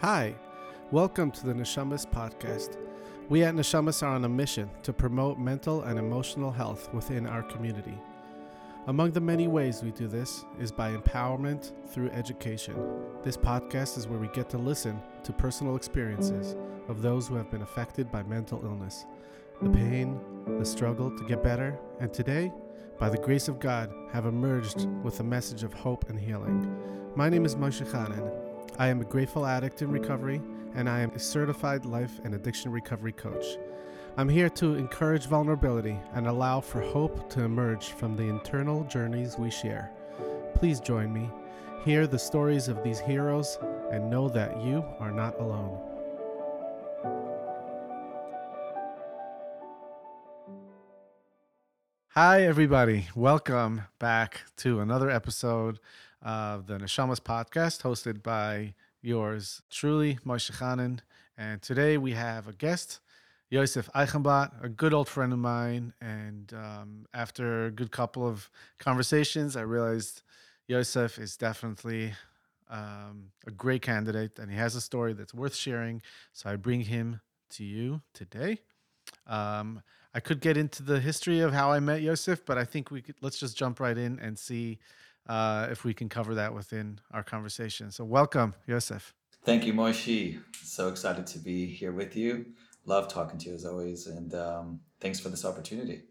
Hi, welcome to the Neshamos podcast. We at Neshamos are on a mission to promote mental and emotional health within our community. Among the many ways we do this is by empowerment through education. This podcast is where we get to listen to personal experiences of those who have been affected by mental illness, the pain, the struggle to get better, and today, by the grace of God, have emerged with a message of hope and healing. My name is Moshe Chanan. I am a grateful addict in recovery, and I am a certified life and addiction recovery coach. I'm here to encourage vulnerability and allow for hope to emerge from the internal journeys we share. Please join me, hear the stories of these heroes, and know that you are not alone. Hi, everybody. Welcome back to another episode of the Neshamos podcast, hosted by yours truly, Moshe Chanan. And today we have a guest, Yosef Eichenblatt, a good old friend of mine. And um, after a good couple of conversations, I realized Yosef is definitely um, a great candidate and he has a story that's worth sharing. So I bring him to you today. Um, I could get into the history of how I met Yosef, but I think we could let's just jump right in and see uh, if we can cover that within our conversation. So, welcome, Yosef. Thank you, Moishi. So excited to be here with you. Love talking to you as always, and um, thanks for this opportunity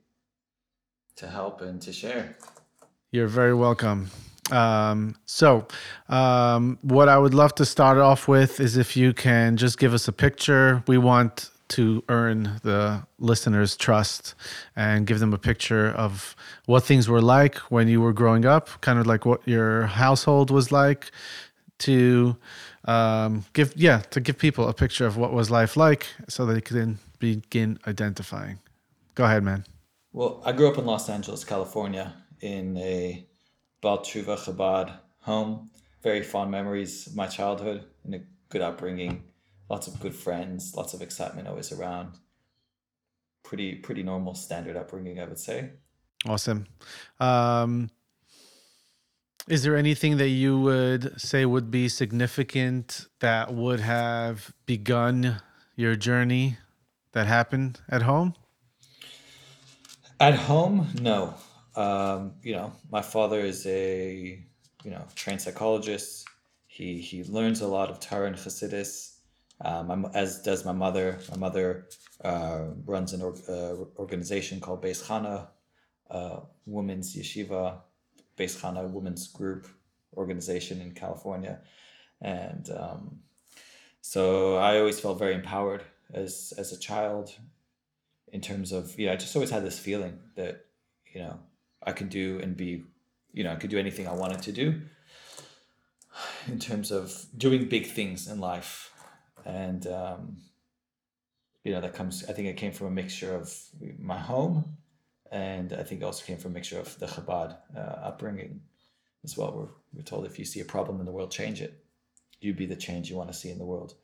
to help and to share. You're very welcome. Um, so, um, what I would love to start off with is if you can just give us a picture. We want to earn the listeners' trust and give them a picture of what things were like when you were growing up, kind of like what your household was like, to um, give yeah to give people a picture of what was life like, so they can begin identifying. Go ahead, man. Well, I grew up in Los Angeles, California, in a Baal Teshuva Chabad home. Very fond memories of my childhood and a good upbringing lots of good friends, lots of excitement always around. Pretty pretty normal standard upbringing, I would say. Awesome. Um, is there anything that you would say would be significant that would have begun your journey that happened at home? At home, no. Um, you know, my father is a you know trained psychologist. He he learns a lot of Torah and Chassidus um, as does my mother. My mother uh, runs an or, uh, organization called Beis Chana, uh, Women's Yeshiva, Beis Chana Women's Group organization in California, and um, so I always felt very empowered as as a child. In terms of you know, I just always had this feeling that you know I could do and be, you know, I could do anything I wanted to do. In terms of doing big things in life, and um, you know that comes. I think it came from a mixture of my home, and I think it also came from a mixture of the Chabad uh, upbringing as well. We're we're told if you see a problem in the world, change it. You be the change you want to see in the world.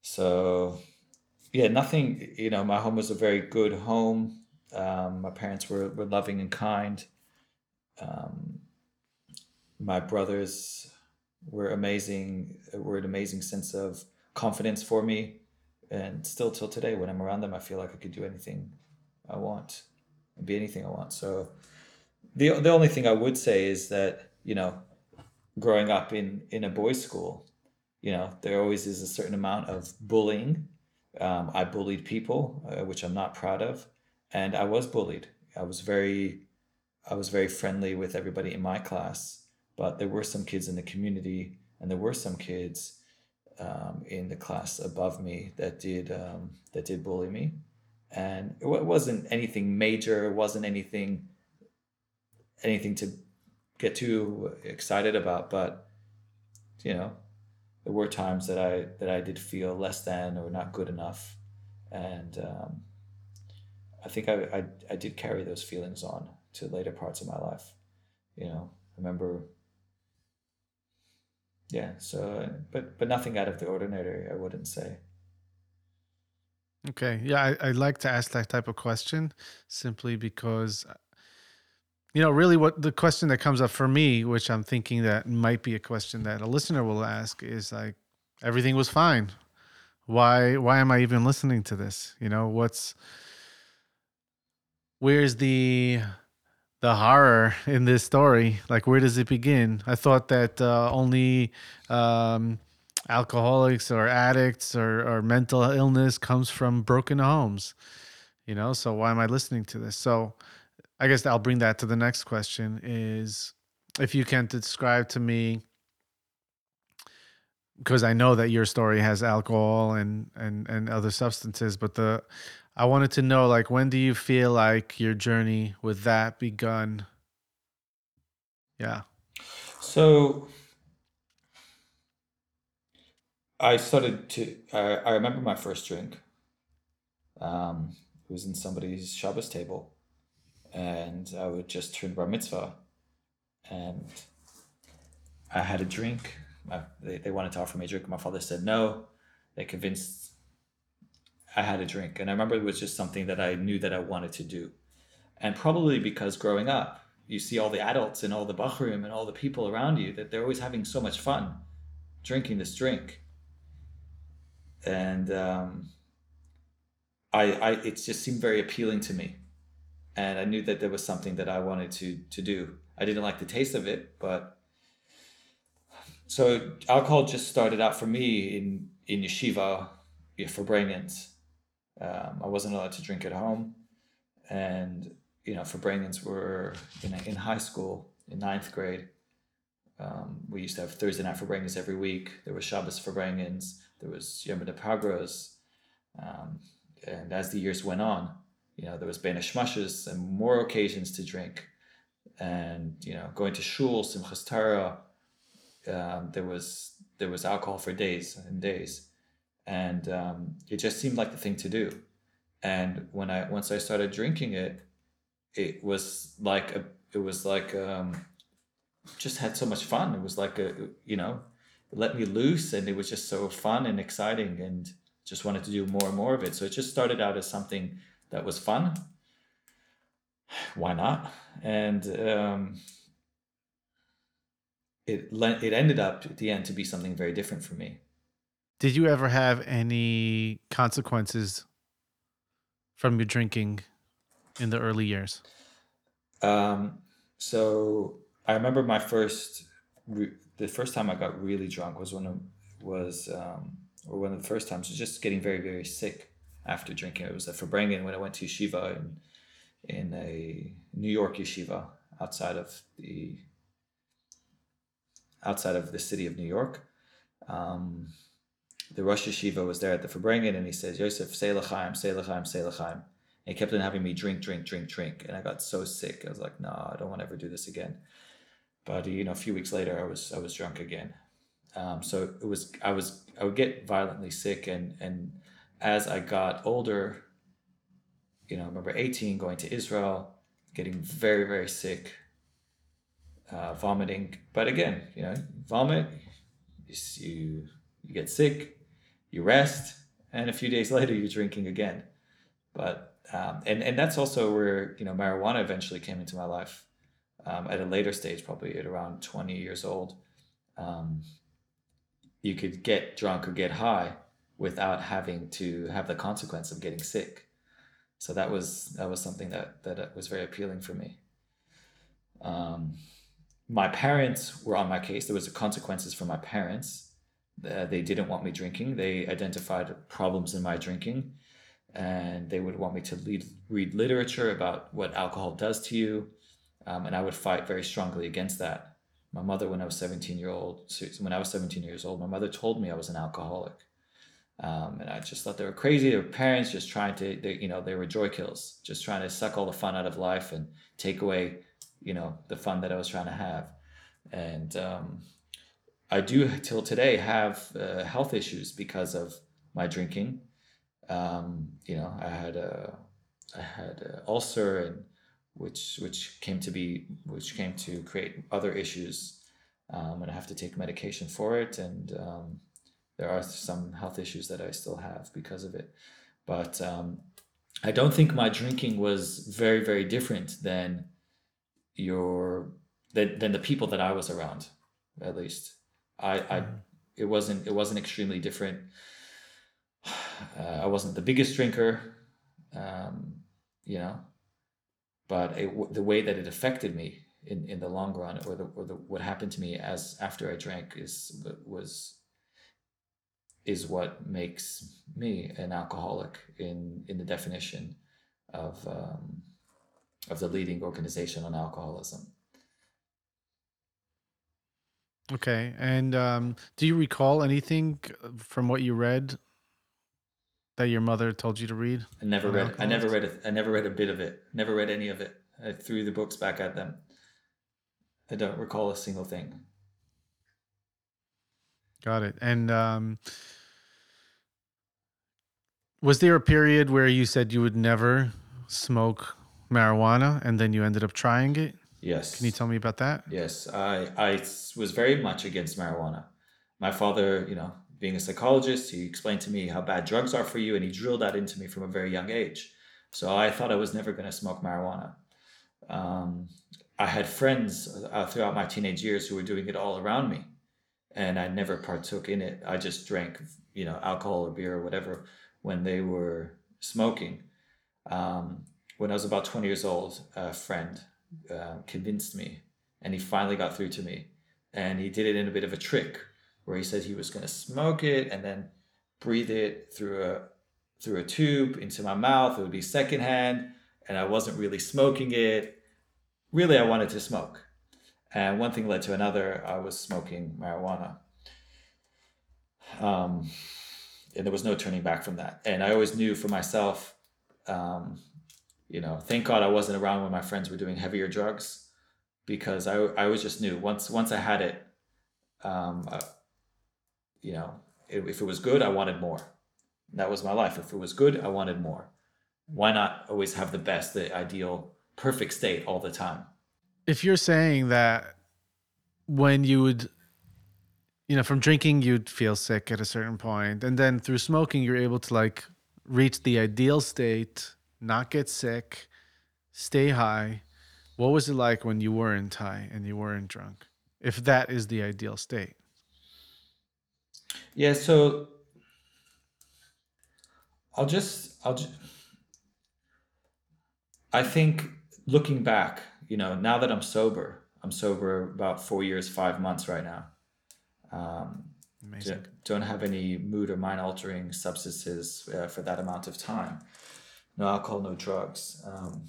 So, yeah, nothing. You know, my home was a very good home. Um, my parents were were loving and kind. Um, my brothers were amazing. Were an amazing sense of confidence for me. And still till today, when I'm around them, I feel like I could do anything I want and be anything I want. So the the only thing I would say is that, you know, growing up in, in a boys' school, you know, there always is a certain amount of bullying. Um, I bullied people, uh, which I'm not proud of, and I was bullied. I was very, I was very friendly with everybody in my class, but there were some kids in the community, and there were some kids um, in the class above me that did um, that did bully me, and it, wasn't anything major. It wasn't anything anything to get too excited about, but you know, there were times that I that I did feel less than or not good enough, and um, I think I, I I did carry those feelings on to later parts of my life. You know, I remember yeah so but but nothing out of the ordinary i wouldn't say okay yeah I, I like to ask that type of question simply because uh, you know really what the question that comes up for me which i'm thinking that might be a question that a listener will ask is like everything was fine. Why why am I even listening to this? You know, what's where's the the horror in this story? Like where does it begin? I thought that uh, only um, alcoholics or addicts or, or mental illness comes from broken homes. You know, so why am I listening to this? So I guess I'll bring that to the next question is if you can describe to me because I know that your story has alcohol and and and other substances, but the I wanted to know like when do you feel like your journey with that begun? Yeah. So I started to. I, I remember my first drink. Um, it was in somebody's Shabbos table, and I would just turn bar mitzvah, and I had a drink my, they, they wanted to offer me a drink. My father said no. They convinced I had a drink. And I remember it was just something that I knew that I wanted to do. And probably because growing up, you see all the adults and all the bachrim and all the people around you that they're always having so much fun drinking this drink. And um, I, I, it just seemed very appealing to me. And I knew that there was something that I wanted to, to do. I didn't like the taste of it, but so alcohol just started out for me in in yeshiva for Farbrengens. Um, I wasn't allowed to drink at home, and you know for Farbrengens were in in high school in ninth grade. Um, we used to have Thursday night Farbrengens every week. There was Shabbos Farbrengens. There was Yom Pagros. Um, and as the years went on, you know, there was Bena Shmashes and more occasions to drink. And, you know, going to shul, Simchas Torah, um, there was there was alcohol for days and days, and um, it just seemed like the thing to do. And when I once I started drinking it, it was like a it was like um, just had so much fun. It was like a you know let me loose, and it was just so fun and exciting, and just wanted to do more and more of it. So it just started out as something that was fun. Why not? And um, it it ended up at the end to be something very different for me. Did you ever have any consequences from your drinking in the early years? Um, so I remember my first, the first time I got really drunk was when it was, um, or one of the first times was just getting very, very sick after drinking. It was at Farbrengen when I went to yeshiva in, in a New York yeshiva outside of the outside of the city of New York. Um, the Rosh Yeshiva was there at the Farbrengen and he says, Yosef, say l'chaim, say l'chaim, say l'chaim. And he kept on having me drink, drink, drink, drink. And I got so sick. I was like, no, I don't want to ever do this again. But, you know, a few weeks later, I was, I was drunk again. Um, so it was, I was, I would get violently sick. And, and as I got older, you know, I remember 18 going to Israel, getting very, very sick, uh, vomiting. But again, you know, vomit, you, you get sick, you rest, and a few days later you're drinking again. But um, and and that's also where you know marijuana eventually came into my life um, at a later stage, probably at around 20 years old. Um, you could get drunk or get high without having to have the consequence of getting sick. So that was that was something that that was very appealing for me. Um, my parents were on my case. There was consequences for my parents. Uh, they didn't want me drinking. They identified problems in my drinking, and they would want me to lead, read literature about what alcohol does to you, um, and I would fight very strongly against that. My mother, when I was seventeen year old, when I was seventeen years old, my mother told me I was an alcoholic, um, and I just thought they were crazy. They were parents just trying to, they, you know, they were joy kills, just trying to suck all the fun out of life and take away you know the fun that I was trying to have, and um, I do till today have uh, health issues because of my drinking. Um, you know, I had a I had an ulcer and which which came to be which came to create other issues, um, and I have to take medication for it, and um, there are some health issues that I still have because of it, but um, I don't think my drinking was very very different than your than, than the people that I was around, at least. I, I it wasn't it wasn't extremely different. Uh, I wasn't the biggest drinker, um, you know, but it, the way that it affected me in, in the long run, or the or the what happened to me as after I drank is was is what makes me an alcoholic in in the definition of um, of the leading organization on alcoholism. Okay, and um, do you recall anything from what you read that your mother told you to read? I never read. I never read. A, I never read a bit of it. Never read any of it. I threw the books back at them. I don't recall a single thing. Got it. And um, was there a period where you said you would never smoke marijuana and then you ended up trying it? Yes. Can you tell me about that? Yes, I I was very much against marijuana. My father, you know, being a psychologist, he explained to me how bad drugs are for you, and he drilled that into me from a very young age. So I thought I was never going to smoke marijuana. Um, I had friends uh, throughout my teenage years who were doing it all around me, and I never partook in it. I just drank, you know, alcohol or beer or whatever when they were smoking. Um, when I was about 20 years old, a friend uh, convinced me, and he finally got through to me. And he did it in a bit of a trick, where he said he was going to smoke it and then breathe it through a through a tube into my mouth. It would be secondhand, and I wasn't really smoking it. Really, I wanted to smoke, and one thing led to another. I was smoking marijuana. Um, and there was no turning back from that. And I always knew for myself, um, you know, thank God I wasn't around when my friends were doing heavier drugs, because I I always just knew once once I had it, um, uh, you know, if it was good, I wanted more. That was my life. If it was good, I wanted more. Why not always have the best, the ideal, perfect state all the time? If you're saying that when you would you know, from drinking, you'd feel sick at a certain point, and then through smoking, you're able to like reach the ideal state, not get sick, stay high. What was it like when you weren't high and you weren't drunk? If that is the ideal state. Yeah, so I'll just I'll just I think looking back, you know, now that I'm sober, I'm sober about 4 years, 5 months right now um, Amazing. Don't have any mood or mind altering substances uh, for that amount of time. No alcohol, no drugs. Um,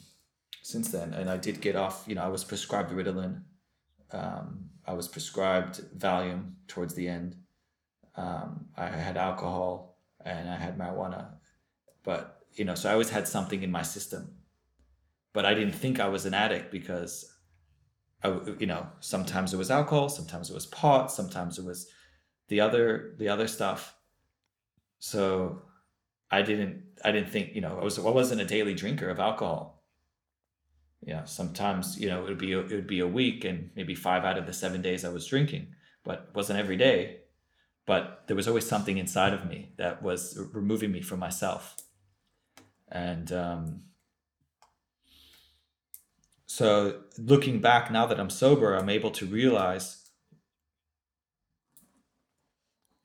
since then, and I did get off. You know, I was prescribed Ritalin. Um, I was prescribed Valium towards the end. Um, I had alcohol and I had marijuana, but you know, so I always had something in my system. But I didn't think I was an addict because I, you know, sometimes it was alcohol, sometimes it was pot, sometimes it was the other the other stuff. So I didn't I didn't think you know I was I wasn't a daily drinker of alcohol. Yeah, sometimes you know it would be it would be a week and maybe five out of the seven days I was drinking, but wasn't every day. But there was always something inside of me that was removing me from myself, and um, so looking back now that I'm sober, I'm able to realize.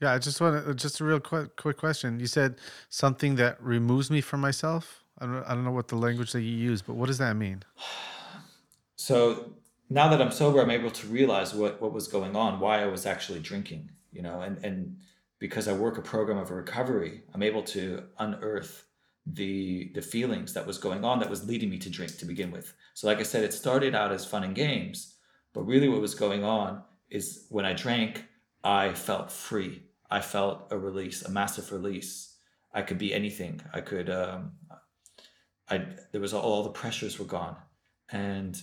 Yeah, I just want to, just a real quick, quick question. You said something that removes me from myself. I don't, I don't know what the language that you use, but what does that mean? So now that I'm sober, I'm able to realize what, what was going on, why I was actually drinking, you know, and, and because I work a program of recovery, I'm able to unearth the the feelings that was going on that was leading me to drink to begin with. So like I said, it started out as fun and games, but really what was going on is when I drank, I felt free. I felt a release, a massive release. I could be anything. I could um I there was all, all the pressures were gone. And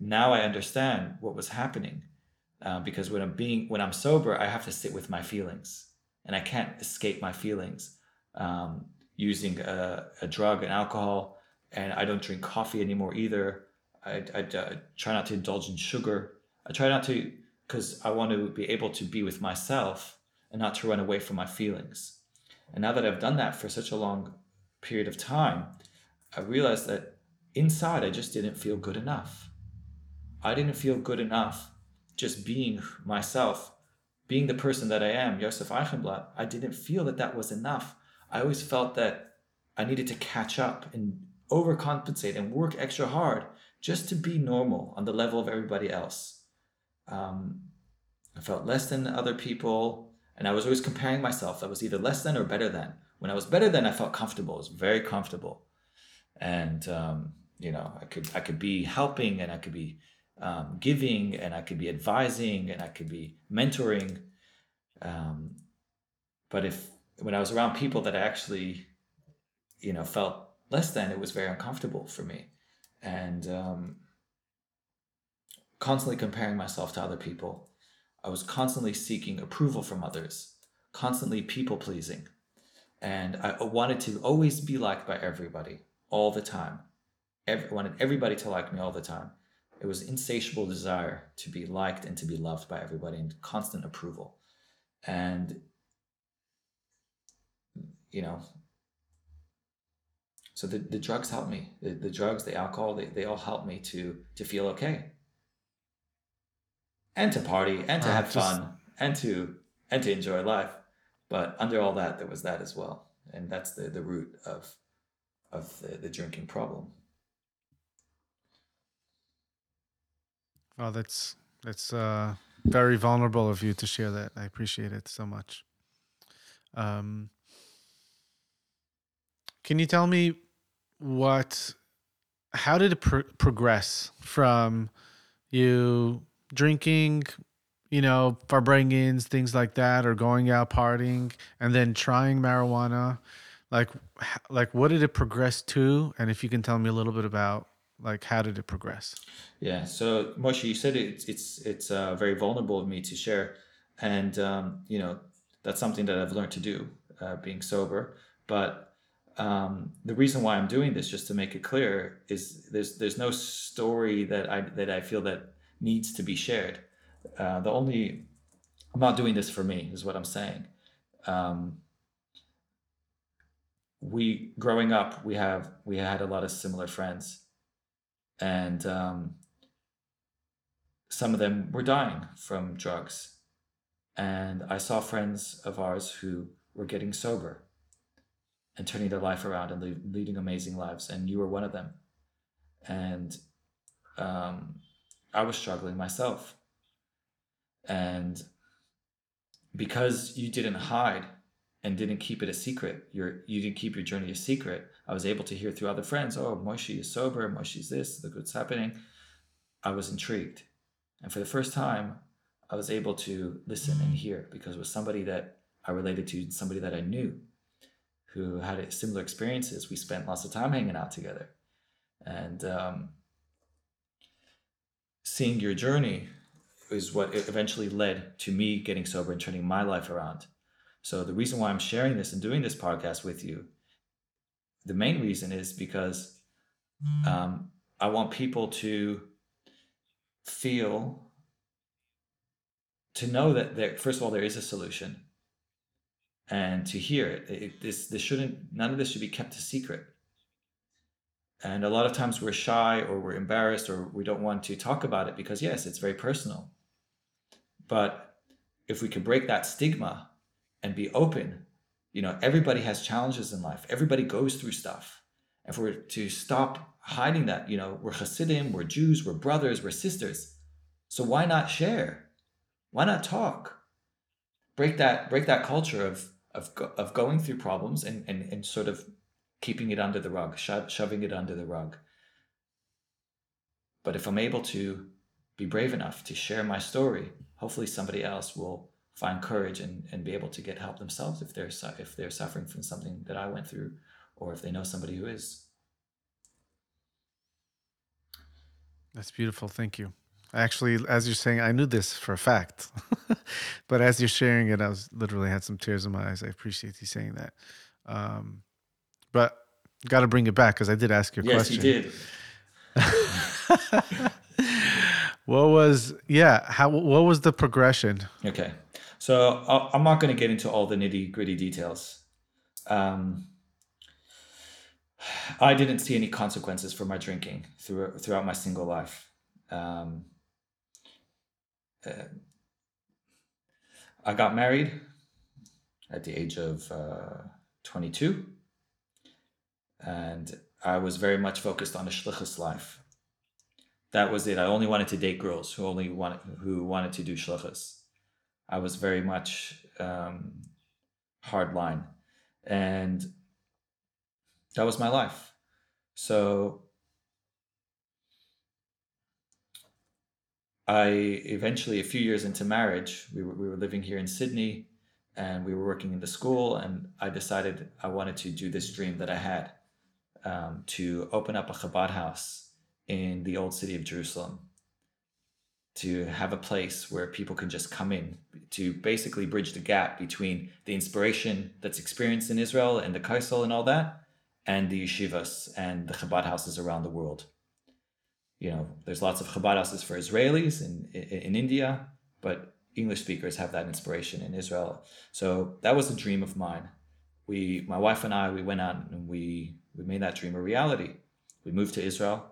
now I understand what was happening. Uh, because when I'm being when I'm sober, I have to sit with my feelings, and I can't escape my feelings. Um, using a, a drug and alcohol, and I don't drink coffee anymore either. I, I, I try not to indulge in sugar. I try not to because I want to be able to be with myself and not to run away from my feelings. And now that I've done that for such a long period of time, I realized that inside I just didn't feel good enough. I didn't feel good enough just being myself being the person that I am, Yosef Eichenblatt, I didn't feel that that was enough. I always felt that I needed to catch up and overcompensate and work extra hard just to be normal on the level of everybody else. Um, I felt less than other people, and I was always comparing myself. I was either less than or better than. When I was better than, I felt comfortable. I was very comfortable, and um, you know, I could I could be helping, and I could be um, giving, and I could be advising, and I could be mentoring. Um, but if when I was around people that I actually, you know, felt less than, it was very uncomfortable for me, and um, constantly comparing myself to other people. I was constantly seeking approval from others, constantly people pleasing, and I wanted to always be liked by everybody all the time. Every, I wanted everybody to like me all the time. It was insatiable desire to be liked and to be loved by everybody and constant approval. And you know, so the, the drugs helped me. The, the drugs, the alcohol, they, they all helped me to to feel okay. And to party and to uh, have just... fun and to and to enjoy life. But under all that there was that as well. And that's the, the root of of the, the drinking problem. Oh, that's that's uh, very vulnerable of you to share that. I appreciate it so much. Um, can you tell me what? How did it pro- progress from you drinking, you know, Farbrengens, things like that, or going out partying, and then trying marijuana? Like, like what did it progress to? And if you can tell me a little bit about like how did it progress? Yeah. So Moshe, you said it's it's it's uh, very vulnerable of me to share, and um, you know that's something that I've learned to do, uh, being sober. But um, the reason why I'm doing this, just to make it clear, is there's there's no story that I that I feel that needs to be shared. Uh, the only I'm not doing this for me, is what I'm saying. Um, we growing up, we have we had a lot of similar friends and um, some of them were dying from drugs. And I saw friends of ours who were getting sober and turning their life around and leading amazing lives. And you were one of them. And um, I was struggling myself. And because you didn't hide and didn't keep it a secret, you you didn't keep your journey a secret, I was able to hear through other friends, oh, Moshe is sober, Moshe is this, look what's happening. I was intrigued. And for the first time, I was able to listen and hear because it was somebody that I related to, somebody that I knew who had similar experiences. We spent lots of time hanging out together. And um, seeing your journey is what eventually led to me getting sober and turning my life around. So the reason why I'm sharing this and doing this podcast with you the main reason is because um, I want people to feel to know that there first of all there is a solution and to hear it, it this this shouldn't none of this should be kept a secret and a lot of times we're shy or we're embarrassed or we don't want to talk about it because yes it's very personal but if we can break that stigma and be open you know, everybody has challenges in life. Everybody goes through stuff. If we're to stop hiding that, you know, we're Chassidim, we're Jews, we're brothers, we're sisters. So why not share? Why not talk? Break that break that culture of of of going through problems and and, and sort of keeping it under the rug, sho- shoving it under the rug. But if I'm able to be brave enough to share my story, hopefully somebody else will find courage and, and be able to get help themselves if they're if they're suffering from something that I went through, or if they know somebody who is. That's beautiful. Thank you. Actually, as you're saying, I knew this for a fact, but as you're sharing it, I was literally had some tears in my eyes. I appreciate you saying that. Um, but got to bring it back because I did ask your yes, question. Yes, you did. what was yeah? How what was the progression? Okay. So I'm not going to get into all the nitty gritty details. Um, I didn't see any consequences for my drinking through, throughout my single life. Um, uh, I got married at the age of uh, 22. And I was very much focused on a shlichus life. That was it. I only wanted to date girls who only wanted who wanted to do shlichus. I was very much um, hard line, and that was my life. So I eventually, a few years into marriage, we were, we were living here in Sydney and we were working in the school. And I decided I wanted to do this dream that I had um, to open up a Chabad house in the old city of Jerusalem, to have a place where people can just come in, to basically bridge the gap between the inspiration that's experienced in Israel and the Kosel and all that, and the yeshivas and the Chabad houses around the world you know, there's lots of Chabad houses for Israelis in, in, in India, but English speakers have that inspiration in Israel. So that was a dream of mine. We, my wife and I, we went out and we we made that dream a reality. We moved to Israel.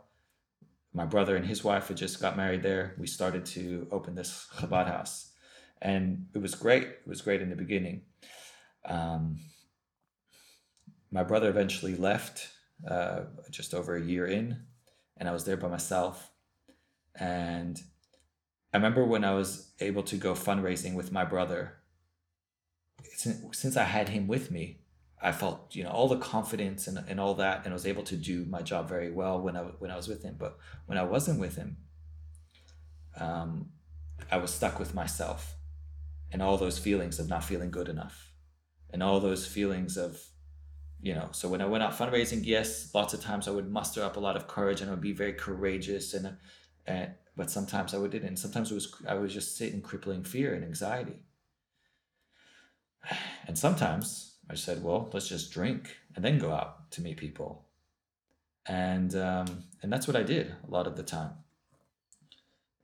My brother and his wife had just got married there. We started to open this Chabad house, and it was great. It was great in the beginning. Um, my brother eventually left uh, just over a year in, and I was there by myself. And I remember when I was able to go fundraising with my brother, since I had him with me, I felt you know all the confidence and, and all that, and I was able to do my job very well when I when I was with him. But when I wasn't with him, um, I was stuck with myself, and all those feelings of not feeling good enough, and all those feelings of you know so when i went out fundraising yes lots of times i would muster up a lot of courage and i would be very courageous and, and but sometimes i would didn't sometimes it was i was just sitting crippling fear and anxiety and sometimes i said well let's just drink and then go out to meet people and um, and that's what i did a lot of the time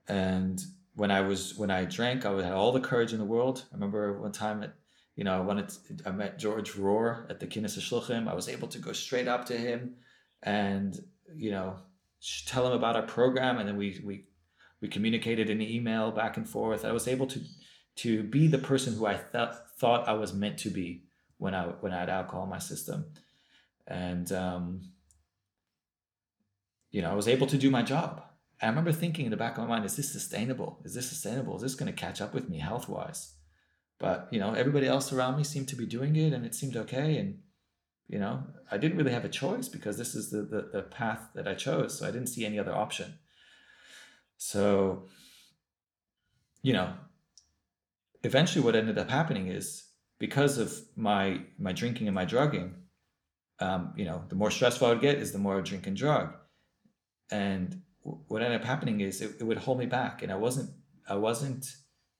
and when i was when i drank i had all the courage in the world i remember one time at you know, I wanted to, I met George Rohr at the Kinus Shluchim. I was able to go straight up to him and, you know, tell him about our program. And then we, we, we communicated in email back and forth. I was able to, to be the person who I th- thought I was meant to be when I, when I had alcohol in my system. And, um, you know, I was able to do my job. I remember thinking in the back of my mind, is this sustainable? Is this sustainable? Is this going to catch up with me health wise? But you know, everybody else around me seemed to be doing it, and it seemed okay. And you know, I didn't really have a choice because this is the the, the path that I chose, so I didn't see any other option. So, you know, eventually, what ended up happening is because of my my drinking and my drugging, um, you know, the more stressful I would get is the more I drink and drug, and what ended up happening is it, it would hold me back, and I wasn't I wasn't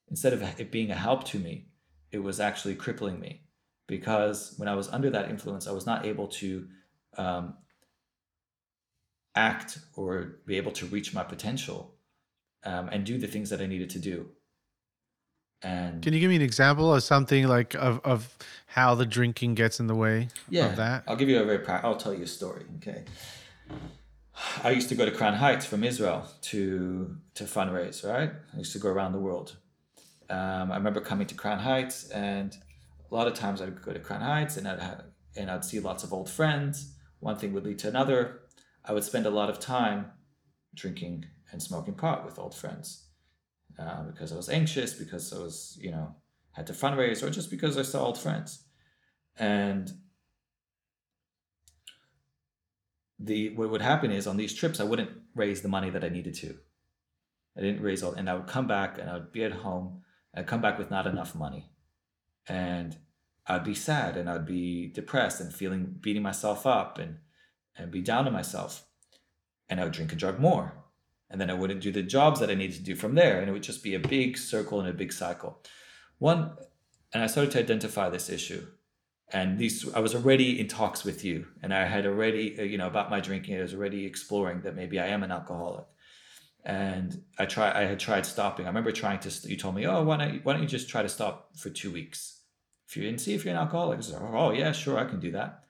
instead of it being a help to me, it was actually crippling me because when I was under that influence, I was not able to um, act or be able to reach my potential um, and do the things that I needed to do. And can you give me an example of something like of, of how the drinking gets in the way yeah, of that? I'll give you a very, I'll tell you a story. Okay. I used to go to Crown Heights from Israel to to fundraise, right? I used to go around the world um, I remember coming to Crown Heights, and a lot of times I'd go to Crown Heights, and I'd have, and I'd see lots of old friends. One thing would lead to another. I would spend a lot of time drinking and smoking pot with old friends uh, because I was anxious, because I was, you know, had to fundraise, or just because I saw old friends. And the what would happen is on these trips, I wouldn't raise the money that I needed to. I didn't raise all, and I would come back and I would be at home I'd come back with not enough money. And I'd be sad and I'd be depressed and feeling beating myself up and and be down on myself. And I would drink and drug more. And then I wouldn't do the jobs that I needed to do from there. And it would just be a big circle and a big cycle. One, and I started to identify this issue. And these, I was already in talks with you, and I had already, uh, you know, about my drinking. I was already exploring that maybe I am an alcoholic and I try I had tried stopping. I remember trying to. You told me, "Oh, why don't you, why don't you just try to stop for two weeks? If you didn't see if you're an alcoholic." Said, "Oh yeah, sure, I can do that."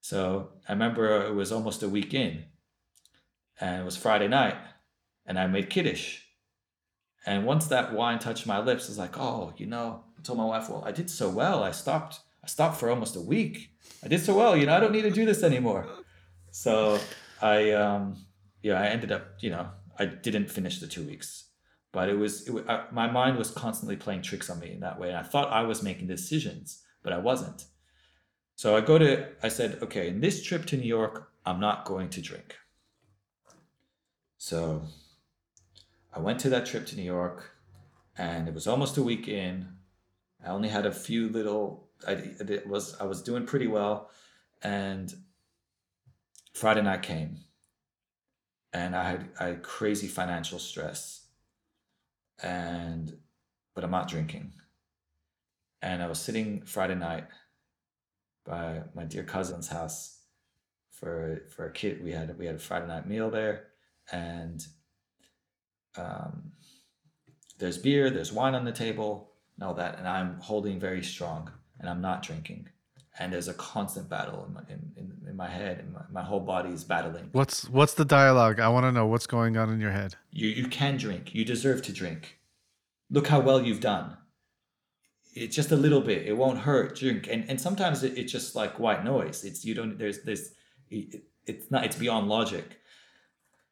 So I remember it was almost a week in, and it was Friday night, and I made kiddush, And once that wine touched my lips, I was like, oh, you know, I told my wife, well, I did so well. I stopped. I stopped for almost a week. I did so well. You know, I don't need to do this anymore. So I, um, yeah, I ended up, you know, I didn't finish the two weeks, but it was, it, I, my mind was constantly playing tricks on me in that way. And I thought I was making decisions, but I wasn't. So I go to, I said, okay, in this trip to New York, I'm not going to drink. So I went to that trip to New York and it was almost a week in. I only had a few little, I it was, I was doing pretty well. And Friday night came and I had, I had crazy financial stress and, but I'm not drinking. And I was sitting Friday night by my dear cousin's house for for a kid. We had we had a Friday night meal there, and um, there's beer, there's wine on the table, and all that. And I'm holding very strong, and I'm not drinking. And there's a constant battle in my in, in, in my head, and my, my whole body is battling. What's what's the dialogue? I want to know what's going on in your head. You you can drink. You deserve to drink. Look how well you've done it's just a little bit it won't hurt drink and and sometimes it, it's just like white noise it's you don't there's there's it, it's not it's beyond logic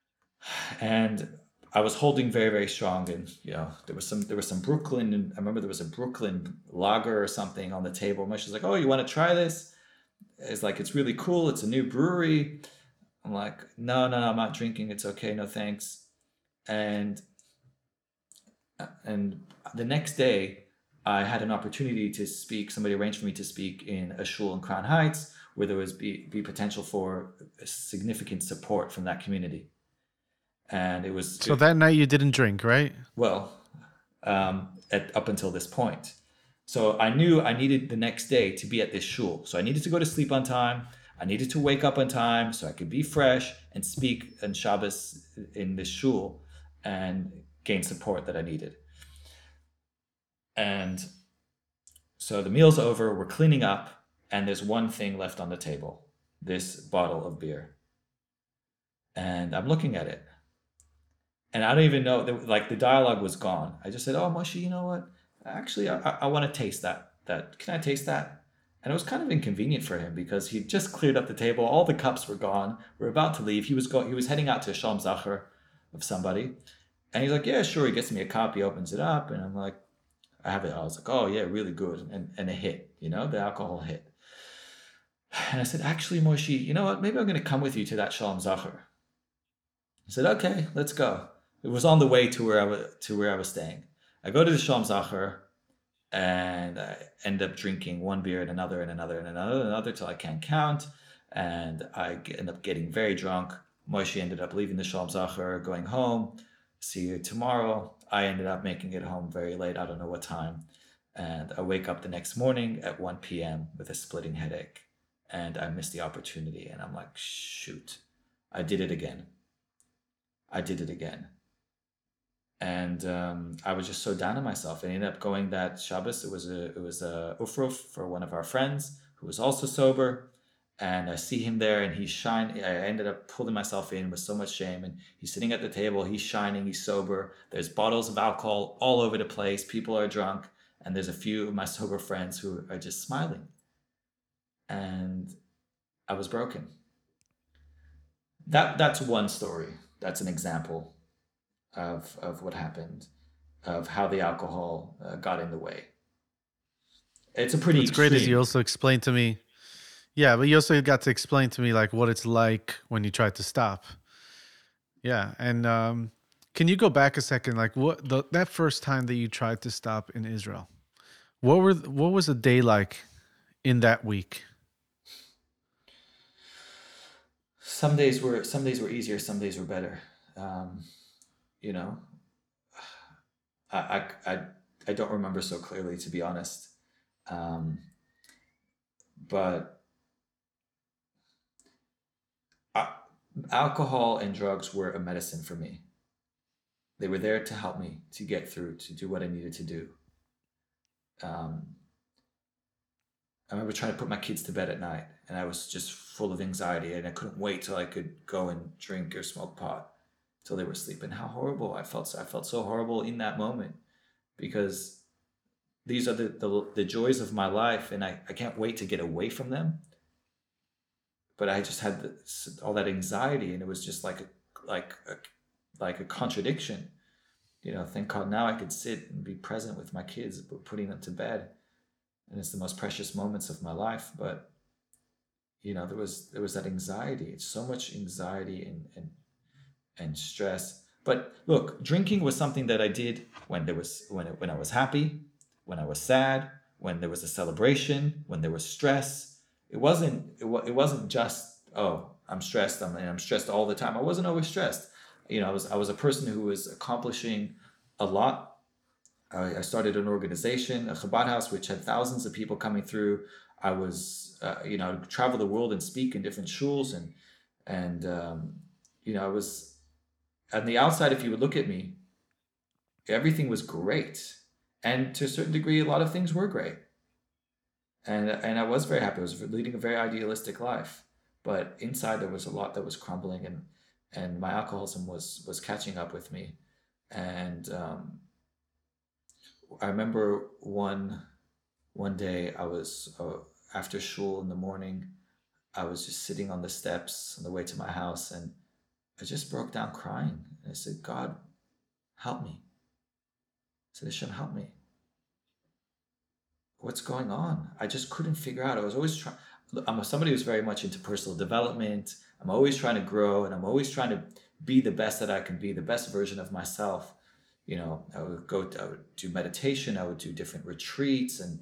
and i was holding very very strong and you know there was some there was some brooklyn and i remember there was a brooklyn lager or something on the table. And she's like oh you want to try this? It's like it's really cool. It's a new brewery. I'm like no no no i'm not drinking. It's okay. No thanks. And and the next day I had an opportunity to speak. Somebody arranged for me to speak in a shul in Crown Heights, where there was be, be potential for significant support from that community. And it was so it, that night you didn't drink, right? Well, um, at, up until this point, so I knew I needed the next day to be at this shul. So I needed to go to sleep on time. I needed to wake up on time so I could be fresh and speak on Shabbos in this shul and gain support that I needed. And so the meal's over, we're cleaning up, and there's one thing left on the table this bottle of beer. And I'm looking at it. And I don't even know, like the dialogue was gone. I just said, Oh, Moshe, you know what? Actually, I, I want to taste that. That Can I taste that? And it was kind of inconvenient for him because he just cleared up the table. All the cups were gone. We're about to leave. He was going. He was heading out to Shalom Zachar of somebody, and he's like, "Yeah, sure." He gets me a cup. He opens it up, and I'm like, I have it. I was like, oh yeah, really good, and and it hit. You know, the alcohol hit. And I said, actually, Moshe, you know what? Maybe I'm going to come with you to that Shalom Zachar. I said, okay, let's go. It was on the way to where I was to where I was staying. I go to the Shalom Zachar, and I end up drinking one beer and another and another and another and another till I can't count, and I end up getting very drunk. Moshe ended up leaving the Shalom Zachar, going home. See you tomorrow. I ended up making it home very late. I don't know what time. And I wake up the next morning at 1 p.m. with a splitting headache. And I missed the opportunity. And I'm like, shoot, I did it again. I did it again. And um, I was just so down on myself. I ended up going that Shabbos. It was a it was a ufruf for one of our friends who was also sober and I see him there and he's shining. I ended up pulling myself in with so much shame. And he's sitting at the table, he's shining, he's sober. There's bottles of alcohol all over the place. People are drunk. And there's a few of my sober friends who are just smiling. And I was broken. That, that's one story. That's an example of, of what happened, of how the alcohol uh, got in the way. It's a pretty. It's great is you also explained to me yeah, but you also got to explain to me like what it's like when you try to stop. Yeah, and um, can you go back a second? Like what the, that first time that you tried to stop in Israel, what were what was a day like in that week? Some days were some days were easier, some days were better. Um, you know, I, I I I don't remember so clearly to be honest, um, but alcohol and drugs were a medicine for me. They were there to help me to get through, to do what I needed to do. Um, I remember trying to put my kids to bed at night, and I was just full of anxiety, and I couldn't wait till I could go and drink or smoke pot till they were sleeping. How horrible. I felt! I felt so horrible in that moment because these are the, the, the joys of my life and I, I can't wait to get away from them. But i just had this, all that anxiety and it was just like a like a, like a contradiction. You know thank god now i could sit and be present with my kids but putting them to bed. And it's the most precious moments of my life. But you know there was there was that anxiety. It's so much anxiety and and and stress but look drinking was something that i did when there was when it, when i was happy when I was sad, when there was a celebration, when there was stress. It wasn't it, it wasn't just oh I'm stressed I'm I'm stressed all the time. I wasn't always stressed. You know I was I was a person who was accomplishing a lot. I, I started an organization, a Chabad house, which had thousands of people coming through. I was uh, you know travel the world and speak in different shuls and and um, you know I was on the outside if you would look at me everything was great and to a certain degree, a lot of things were great. And and I was very happy. I was leading a very idealistic life, but inside there was a lot that was crumbling, and and my alcoholism was was catching up with me. And um, I remember one one day I was uh, after shul in the morning. I was just sitting on the steps on the way to my house, and I just broke down crying. And I said, "God, help me." I said, Hashem, help me. What's going on? I just couldn't figure out. I was always trying. I'm somebody who's very much into personal development. I'm always trying to grow and I'm always trying to be the best that I can be, the best version of myself. You know, I would go, I would do meditation, I would do different retreats and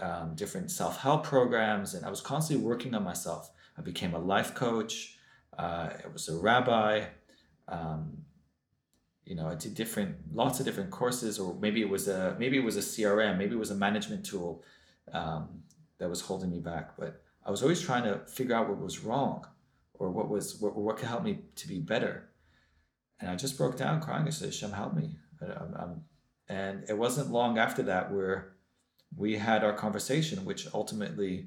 um, different self help programs. And I was constantly working on myself. I became a life coach, uh, I was a rabbi. Um, you know, I did different, lots of different courses, or maybe it was a, maybe it was a CRM, maybe it was a management tool um, that was holding me back. But I was always trying to figure out what was wrong, or what was, what, what could help me to be better. And I just broke down crying. I said, "Shem, help me." I'm, I'm, and it wasn't long after that where we had our conversation, which ultimately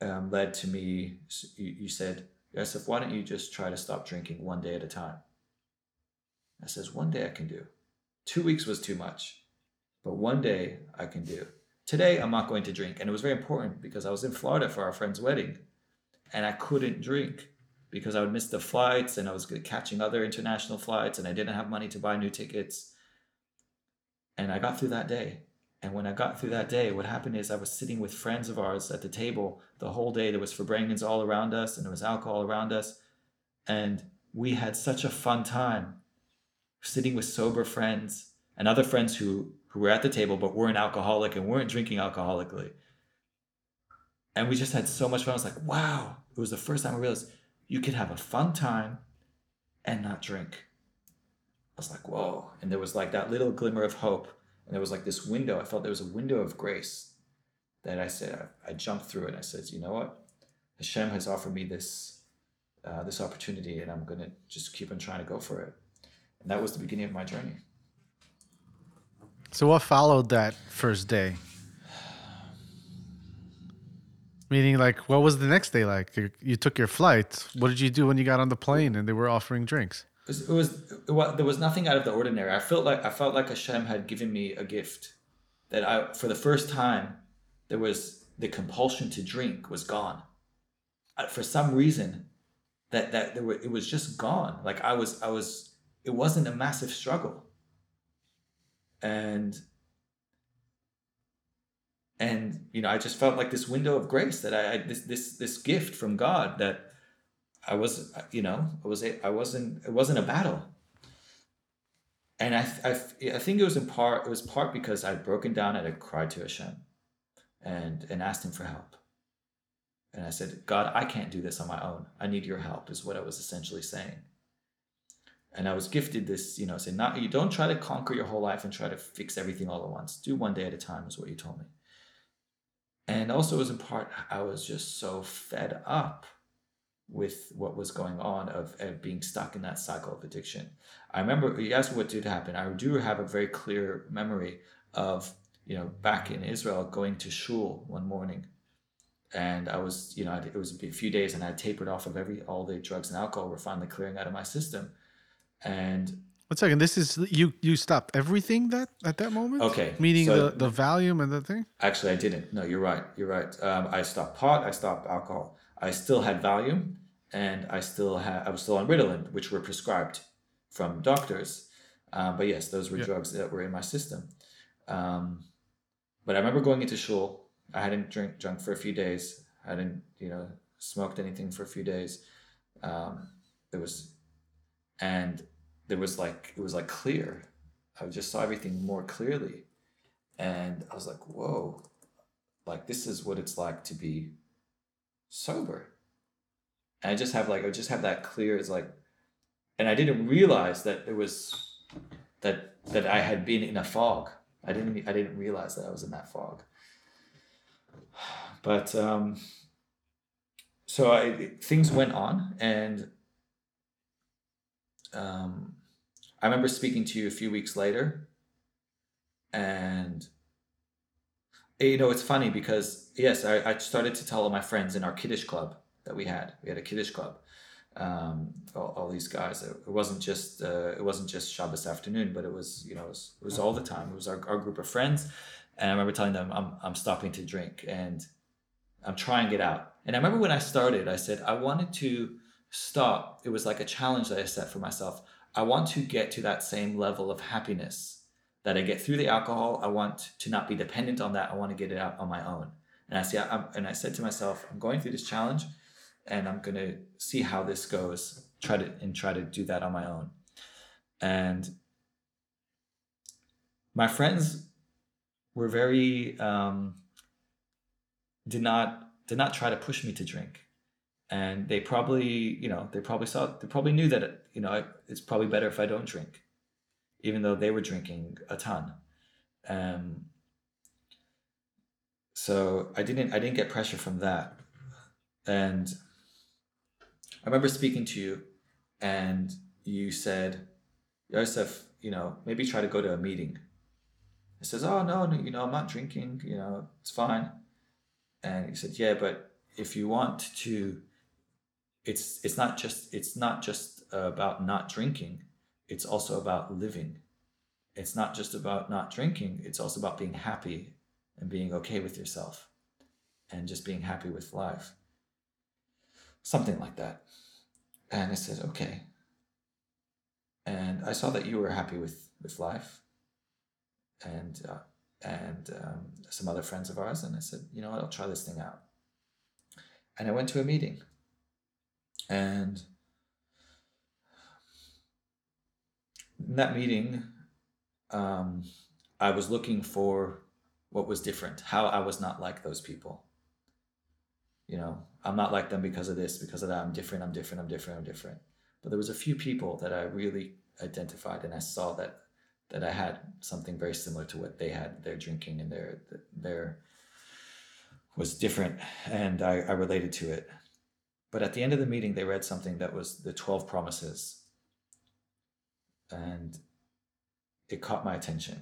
um, led to me. You, you said, Yosef, why don't you just try to stop drinking one day at a time? I says, one day I can do. Two weeks was too much, but one day I can do. Today I'm not going to drink. And it was very important because I was in Florida for our friend's wedding and I couldn't drink because I would miss the flights and I was catching other international flights and I didn't have money to buy new tickets. And I got through that day. And when I got through that day, what happened is I was sitting with friends of ours at the table the whole day. There was farbrengens all around us and there was alcohol around us. And we had such a fun time sitting with sober friends and other friends who who were at the table but weren't alcoholic and weren't drinking alcoholically. And we just had so much fun. I was like, wow, it was the first time I realized you could have a fun time and not drink. I was like, whoa. And there was like that little glimmer of hope. And there was like this window. I felt there was a window of grace that I said, I, I jumped through it. and I said, you know what? Hashem has offered me this uh, this opportunity and I'm going to just keep on trying to go for it. And that was the beginning of my journey. So, what followed that first day? Meaning, like, what was the next day like? You took your flight. What did you do when you got on the plane and they were offering drinks? It was, was there was nothing out of the ordinary. I felt like I felt like Hashem had given me a gift that I, for the first time, there was the compulsion to drink was gone. For some reason, that that there were, it was just gone. Like I was I was it wasn't a massive struggle and and you know i just felt like this window of grace that i, I this this this gift from god that i was you know i was i wasn't it wasn't a battle and I, I, I think it was in part it was part because I'd broken down and I cried to Hashem and and asked him for help. And I said, God, I can't do this on my own. I need your help, is what I was essentially saying and I was gifted this, you know, say not you don't try to conquer your whole life and try to fix everything all at once. Do one day at a time is what you told me. And also it was in part, I was just so fed up with what was going on of, of being stuck in that cycle of addiction. I remember you asked what did happen. I do have a very clear memory of, you know, back in Israel going to shul one morning. And I was, you know, it was a few days and I tapered off of every all the drugs and alcohol were finally clearing out of my system and One second. This is you. You stopped everything that at that moment. Okay, Meaning so- the the Valium and the thing. Actually, I didn't. No, you're right. You're right. Um, I stopped pot. I stopped alcohol. I still had Valium, and I still had. I was still on Ritalin, which were prescribed from doctors. Um, but yes, those were Yeah. drugs that were in my system. Um, but I remember going into shul. I hadn't drink drunk for a few days. I hadn't you know smoked anything for a few days. Um, there was, and there was like it was like clear. I just saw everything more clearly and I was like, whoa, like this is what it's like to be sober. And I just have like I just have that clear as like and I didn't realize that it was that that I had been in a fog. I didn't I didn't realize that I was in that fog. But um so I things went on and um I remember speaking to you a few weeks later and you know it's funny because yes I, I started to tell all my friends in our kiddush club that we had. We had a kiddush club um, all, all these guys. It, it wasn't just uh, it wasn't just Shabbos afternoon but it was you know it was, it was all the time. It was our, our group of friends. And I remember telling them I'm, I'm stopping to drink and I'm trying it out. And I remember when I started I said I wanted to stop. It was like a challenge that I set for myself. I want to get to that same level of happiness that I get through the alcohol. I want to not be dependent on that. I want to get it out on my own. And I see, I'm, and I said to myself, I'm going through this challenge, and I'm going to see how this goes. Try to and try to do that on my own. And my friends were very um, did not did not try to push me to drink and they probably you know they probably saw they probably knew that you know it's probably better if i don't drink even though they were drinking a ton um so i didn't i didn't get pressure from that and i remember speaking to you and you said Yosef, you know maybe try to go to a meeting. I says oh no, no you know i'm not drinking you know it's fine. And he said yeah but if you want to it's it's not just it's not just about not drinking it's also about living. It's not just about not drinking it's also about being happy and being okay with yourself and just being happy with life something like that. And i said okay. And i saw that you were happy with with life and uh, and um, some other friends of ours and i said you know what? I'll try this thing out. And i went to a meeting. And in that meeting, um, I was looking for what was different, how I was not like those people. You know, I'm not like them because of this, because of that. I'm different, I'm different, I'm different, I'm different. But there was a few people that I really identified and I saw that that I had something very similar to what they had. Their drinking and their their was different and I, I related to it. But at the end of the meeting, they read something that was the 12 promises. And it caught my attention.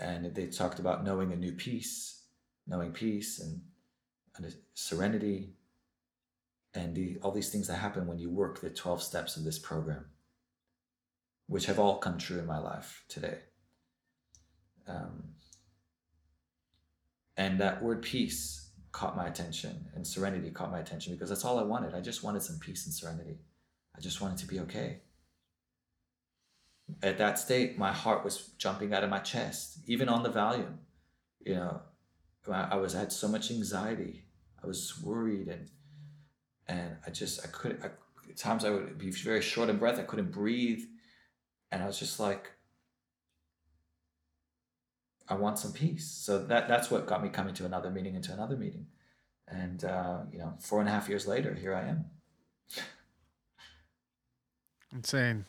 And they talked about knowing a new peace, knowing peace and, and serenity, and the, all these things that happen when you work the 12 steps of this program, which have all come true in my life today. Um, and that word peace caught my attention and serenity caught my attention because that's all I wanted. I just wanted some peace and serenity. I just wanted to be okay. At that state, my heart was jumping out of my chest, even on the Valium. You know, I was I had so much anxiety. I was worried and and I just I couldn't. I, at times I would be very short of breath. I couldn't breathe, and I was just like, I want some peace. So that that's what got me coming to another meeting and to another meeting, and uh, you know, four and a half years later, here I am. Insane.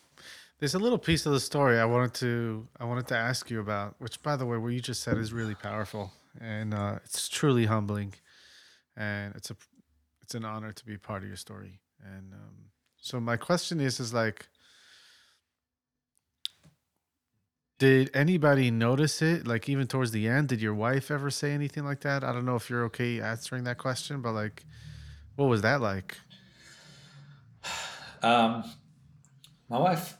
There's a little piece of the story I wanted to I wanted to ask you about, which by the way, what you just said is really powerful and uh, it's truly humbling, and it's a it's an honor to be part of your story. And um, so my question is, is like, did anybody notice it? Like even towards the end, did your wife ever say anything like that? I don't know if you're okay answering that question, but like, what was that like? Um, my wife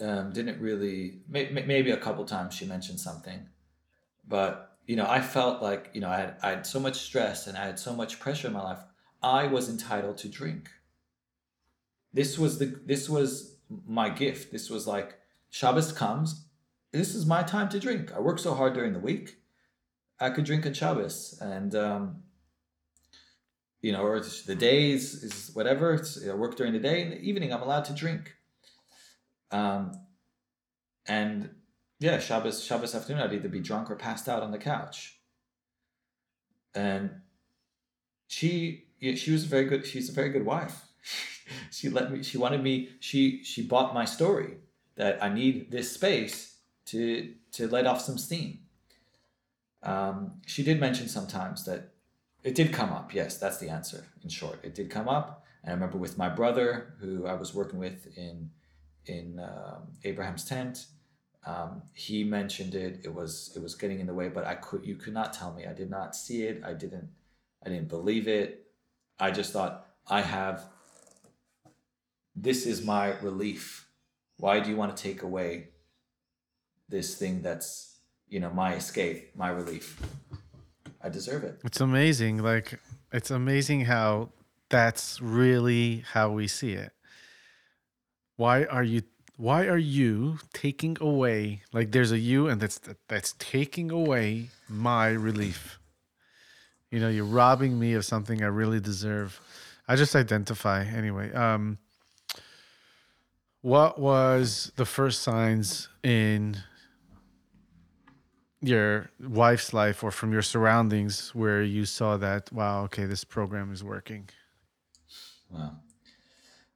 um, didn't really may, maybe a couple times she mentioned something but you know i felt like you know I had, I had so much stress and i had so much pressure in my life i was entitled to drink this was the this was my gift this was like shabbos comes this is my time to drink i work so hard during the week i could drink on shabbos and um, you know, or the days is whatever. It's you know, work during the day. In the evening, I'm allowed to drink. Um, and yeah, Shabbos Shabbos afternoon, I'd either be drunk or passed out on the couch. And she she was a very good. She's a very good wife. she let me. She wanted me. She she bought my story that I need this space to to let off some steam. Um, she did mention sometimes that it did come up. Yes, that's the answer. In short, it did come up. And I remember with my brother, who I was working with in in um, Abraham's tent, um, he mentioned it. It was it was getting in the way, but I could you could not tell me. I did not see it. I didn't I didn't believe it. I just thought I have. This is my relief. Why do you want to take away this thing that's you know my escape, my relief? I deserve it. It's amazing. Like it's amazing how that's really how we see it. Why are you why are you taking away like there's a you and that's that's taking away my relief. You know, you're robbing me of something I really deserve. I just identify anyway. Um what was the first signs in your wife's life or from your surroundings where you saw that wow okay this program is working wow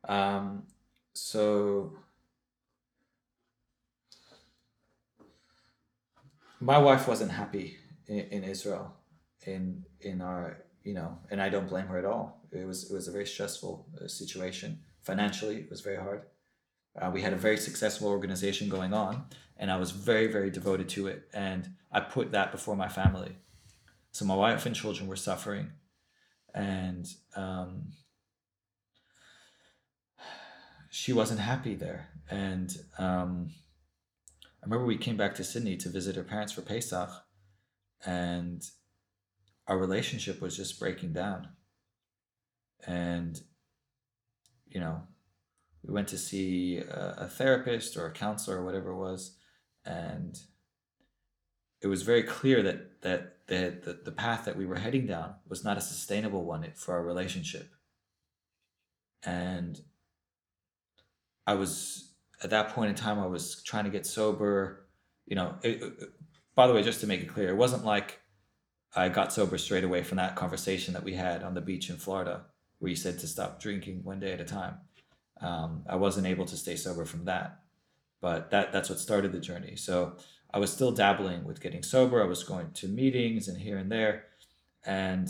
um, so my wife wasn't happy in, in israel in in our you know and i don't blame her at all it was it was a very stressful uh, situation financially it was very hard uh, we had a very successful organization going on and I was very, very devoted to it. And I put that before my family. So my wife and children were suffering, and um, she wasn't happy there. And um, remember we came back to Sydney to visit her parents for Pesach, and our relationship was just breaking down. And, you know, we went to see a, a therapist or a counselor or whatever it was and it was very clear that that the, the, the path that we were heading down was not a sustainable one for our relationship and i was at that point in time i was trying to get sober you know it, by the way just to make it clear it wasn't like i got sober straight away from that conversation that we had on the beach in florida where you said to stop drinking one day at a time um, i wasn't able to stay sober from that but that that's what started the journey. So I was still dabbling with getting sober. I was going to meetings and here and there, and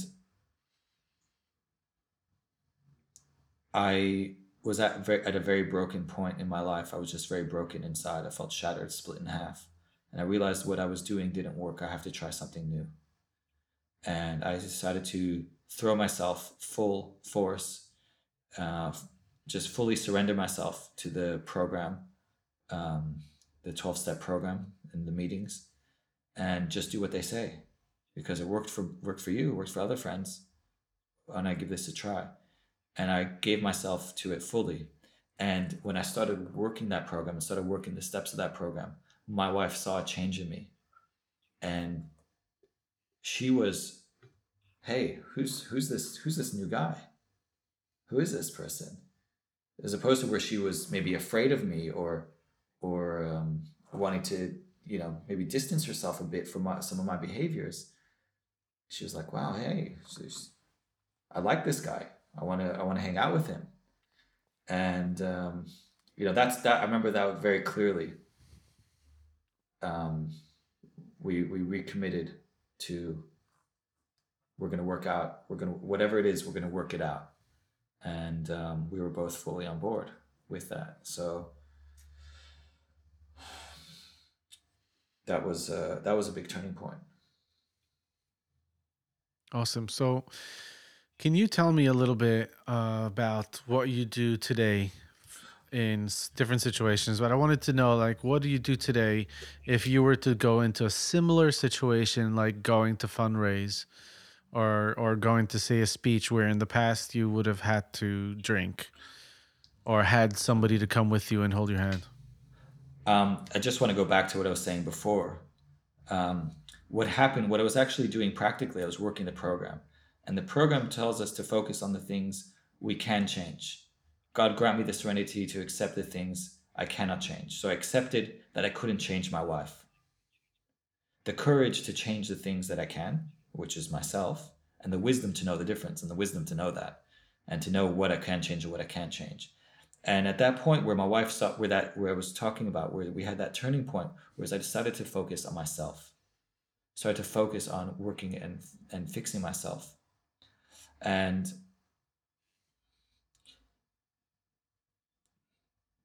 I was at very, at a very broken point in my life. I was just very broken inside. I felt shattered, split in half, and I realized what I was doing didn't work. I have to try something new, and I decided to throw myself full force, uh, just fully surrender myself to the program um, the 12 step program and the meetings and just do what they say because it worked for worked for you, worked for other friends. And I give this a try. And I gave myself to it fully. And when I started working that program and started working the steps of that program, my wife saw a change in me. And she was, hey, who's who's this who's this new guy? Who is this person? As opposed to where she was maybe afraid of me or or um, wanting to, you know, maybe distance herself a bit from my, some of my behaviors, she was like, "Wow, hey, I like this guy. I want to, I want to hang out with him." And um, you know, that's that. I remember that very clearly. Um, we we recommitted to. We're gonna work out. We're gonna whatever it is. We're gonna work it out, and um, we were both fully on board with that. So that was uh, that was a big turning point. Awesome. So, can you tell me a little bit uh, about what you do today in different situations, but I wanted to know like what do you do today if you were to go into a similar situation like going to fundraise or or going to say a speech where in the past you would have had to drink or had somebody to come with you and hold your hand? Um, I just want to go back to what I was saying before. Um, what happened, what I was actually doing practically, I was working the program. And the program tells us to focus on the things we can change. God grant me the serenity to accept the things I cannot change. So I accepted that I couldn't change my wife. The courage to change the things that I can, which is myself, and the wisdom to know the difference and the wisdom to know that and to know what I can change and what I can't change. And at that point where my wife saw where that where I was talking about, where we had that turning point, was I decided to focus on myself. Started to focus on working and and fixing myself. And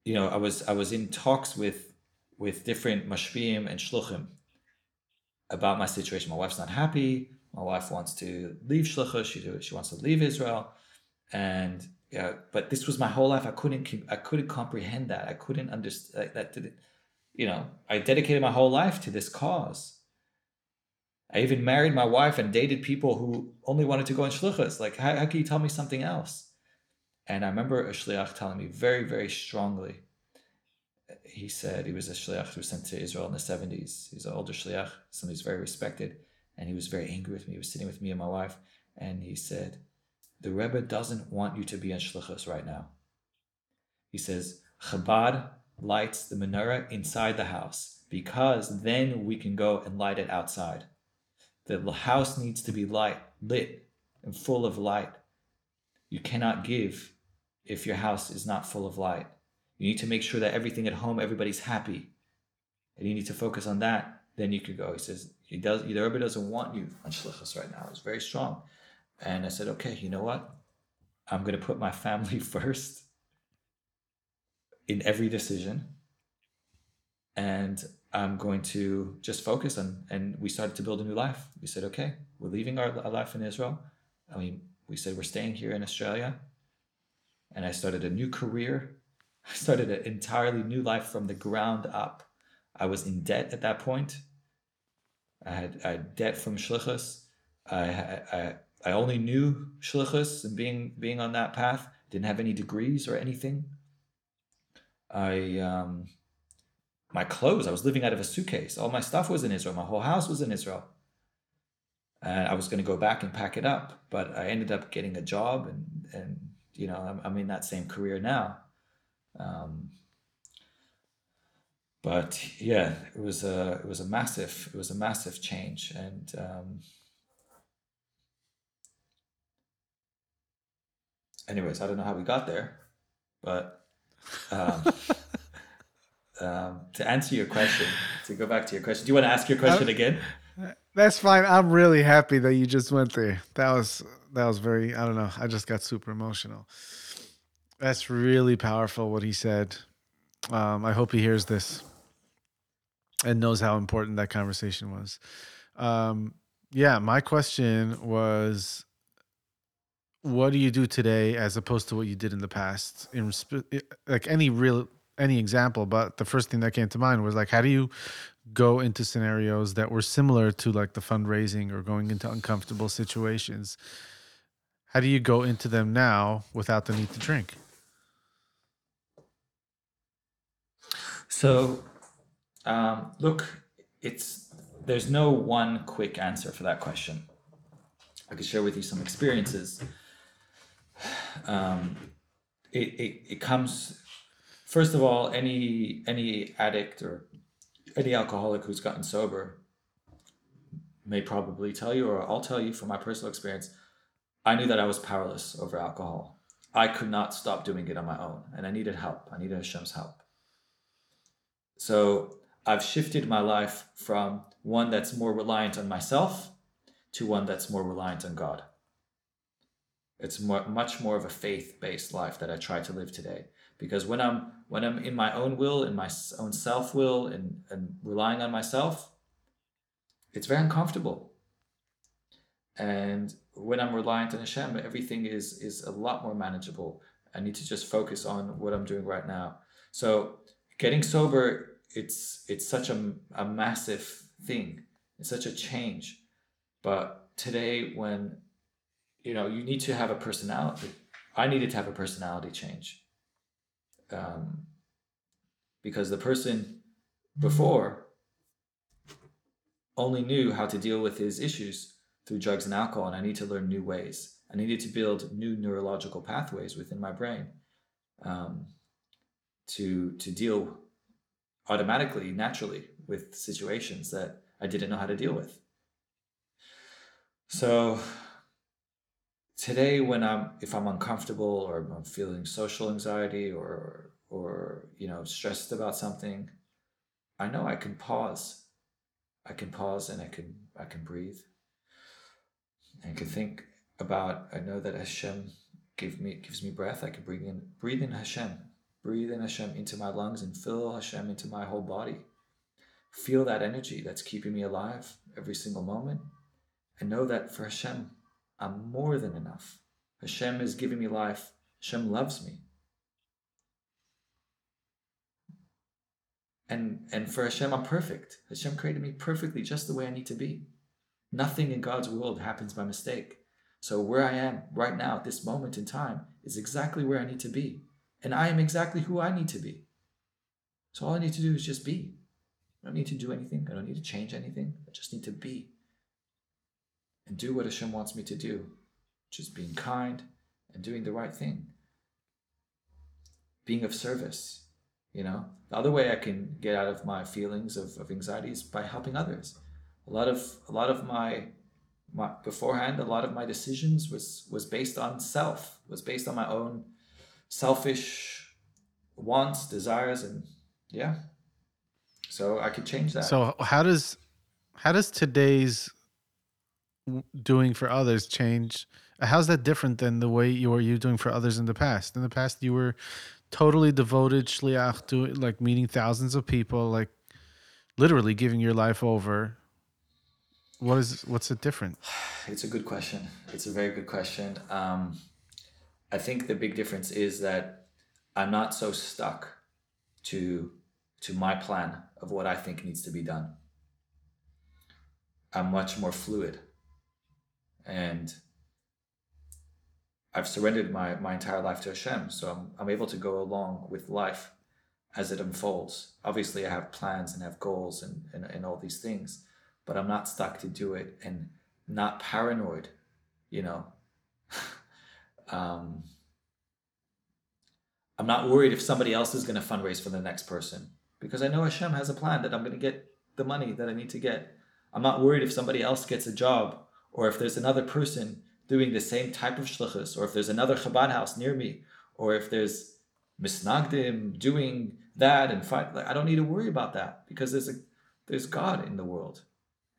you know, I was I was in talks with with different mashpiim and shluchim about my situation. My wife's not happy. My wife wants to leave shluchah. She she wants to leave Israel, and yeah, but this was my whole life. I couldn't I couldn't comprehend that. I couldn't understand that. Did you know? I dedicated my whole life to this cause. I even married my wife and dated people who only wanted to go in shlichus. Like, how, how can you tell me something else? And I remember a shliach telling me very, very strongly. He said he was a shliach who was sent to Israel in the 70s. He's an older shliach, somebody who's very respected. And he was very angry with me. He was sitting with me and my wife. And he said, the Rebbe doesn't want you to be in shlichus right now. He says, Chabad lights the menorah inside the house because then we can go and light it outside. The house needs to be light, lit, and full of light. You cannot give if your house is not full of light. You need to make sure that everything at home, everybody's happy. And you need to focus on that. Then you could go. He says, he does, the Rebbe doesn't want you on shlichus right now. It's very strong. And I said, okay, you know what? I'm going to put my family first in every decision. And I'm going to just focus on, and we started to build a new life. We said, okay, we're leaving our, life in Israel. I mean, we said, we're staying here in Australia. And I started a new career. I started an entirely new life from the ground up. I was in debt at that point. I had, I had debt from shlichus. I, I, I only knew shlichus and being being on that path. Didn't have any degrees or anything. I um, my clothes. I was living out of a suitcase. All my stuff was in Israel. My whole house was in Israel. And I was going to go back and pack it up, but I ended up getting a job, and and you know I'm, I'm in that same career now. Um, but yeah, it was a it was a massive it was a massive change, and um, anyways, I don't know how we got there, but um, um, to answer your question, to go back to your question, do you want to ask your question again? That's fine. I'm really happy that you just went there. That was that was very. I don't know. I just got super emotional. That's really powerful what he said. Um, I hope he hears this and knows how important that conversation was. Um, yeah, my question was what do you do today as opposed to what you did in the past in like any real any example but the first thing that came to mind was like how do you go into scenarios that were similar to like the fundraising or going into uncomfortable situations? How do you go into them now without the need to drink? So um, look it's there's no one quick answer for that question. I could share with you some experiences. Um, it, it, it comes first of all any any addict or any alcoholic who's gotten sober may probably tell you or i'll tell you from my personal experience i knew that i was powerless over alcohol. I could not stop doing it on my own and i needed help. I needed hashem's help. So i've shifted my life from one that's more reliant on myself to one that's more reliant on god. It's more, much more of a faith-based life that I try to live today. Because when I'm when I'm in my own will, in my own self will, and, and relying on myself, it's very uncomfortable. And when I'm reliant on Hashem, everything is is a lot more manageable. I need to just focus on what I'm doing right now. So getting sober, it's it's such a, a massive thing. It's such a change. But today, when you know you need to have a personality, I needed to have a personality change. Um, because the person before only knew how to deal with his issues through drugs and alcohol, and I need to learn new ways. I needed to build new neurological pathways within my brain um, to to deal automatically, naturally, with situations that I didn't know how to deal with. So today, when I'm if I'm uncomfortable or I'm feeling social anxiety or or you know stressed about something, I know I can pause. I can pause and I can I can breathe. I can think about I know that Hashem give me gives me breath. I can breathe in breathe in Hashem. Breathe in Hashem into my lungs and fill Hashem into my whole body. Feel that energy that's keeping me alive every single moment. And know that for Hashem, I'm more than enough. Hashem is giving me life. Hashem loves me. And, and for Hashem, I'm perfect. Hashem created me perfectly just the way I need to be. Nothing in God's world happens by mistake. So where I am right now at this moment in time is exactly where I need to be. And I am exactly who I need to be. So all I need to do is just be. I don't need to do anything. I don't need to change anything. I just need to be. And do what Hashem wants me to do, just being kind and doing the right thing. Being of service, you know. The other way I can get out of my feelings of, of anxiety is by helping others. A lot of a lot of my my beforehand, a lot of my decisions was was based on self, was based on my own selfish wants, desires, and yeah. So I could change that. So how does how does today's doing for others change? How's that different than the way you were you doing for others in the past? In the past, you were totally devoted shliach to like meeting thousands of people, like literally giving your life over. What is what's it different? It's a good question. It's a very good question. Um, I think the big difference is that I'm not so stuck to to my plan of what I think needs to be done. I'm much more fluid. And I've surrendered my, my entire life to Hashem. So I'm, I'm able to go along with life as it unfolds. Obviously, I have plans and have goals and, and, and all these things, but I'm not stuck to do it and not paranoid, you know, um, I'm not worried if somebody else is going to fundraise for the next person because I know Hashem has a plan that I'm going to get the money that I need to get. I'm not worried if somebody else gets a job or if there's another person doing the same type of shlichus or if there's another Chabad house near me or if there's misnagdim doing that and fight. Like, I don't need to worry about that because there's a there's God in the world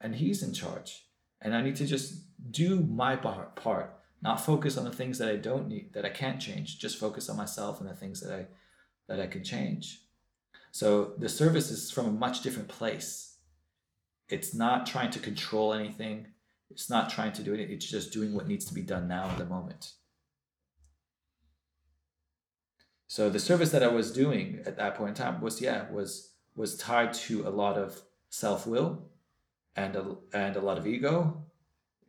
and He's in charge. And I need to just do my part not focus on the things that I don't need, that I can't change. Just focus on myself and the things that I that I can change. So the service is from a much different place. It's not trying to control anything. It's not trying to do it. It's just doing what needs to be done now in the moment. So the service that I was doing at that point in time was yeah was was tied to a lot of self will and a, and a lot of ego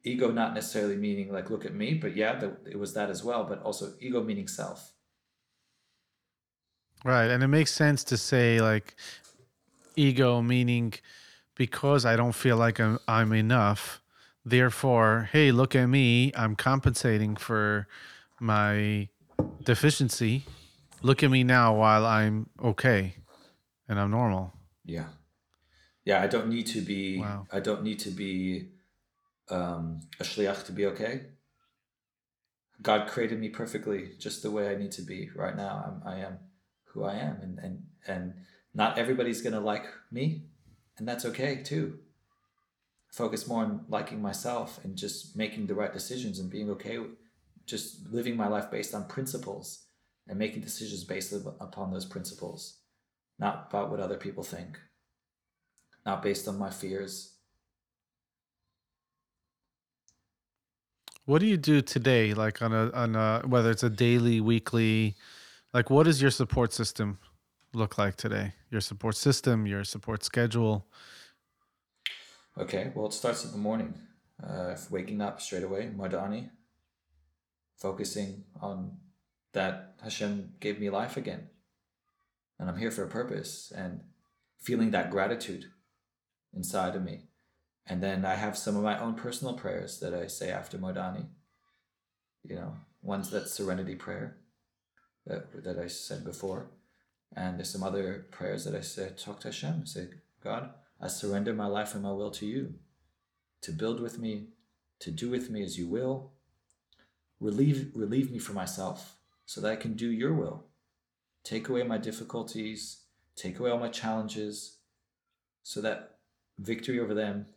ego not necessarily meaning like look at me but yeah the, it was that as well but also ego meaning self right and it makes sense to say like ego meaning because i don't feel like i'm, I'm enough therefore hey look at me i'm compensating for my deficiency look at me now while i'm okay and i'm normal yeah yeah i don't need to be wow. i don't need to be um, a shliach to be okay. God created me perfectly, just the way I need to be right now. I'm, I am who I am, and and and not everybody's gonna like me, and that's okay too. Focus more on liking myself and just making the right decisions and being okay with just living my life based on principles and making decisions based upon those principles, not about what other people think, not based on my fears, What do you do today? Like on a on a whether it's a daily, weekly, like what does your support system? look like today? Your support system, your support schedule. Okay, well, it starts in the morning. Uh, waking up straight away, Madani, focusing on that Hashem gave me life again. And I'm here for a purpose and feeling that gratitude inside of me. And then I have some of my own personal prayers that I say after Modani. You know, one's that serenity prayer that, that I said before. And there's some other prayers that I say, talk to Hashem, say, God, I surrender my life and my will to you, to build with me, to do with me as you will. Relieve, relieve me from myself so that I can do your will. Take away my difficulties, take away all my challenges, so that victory over them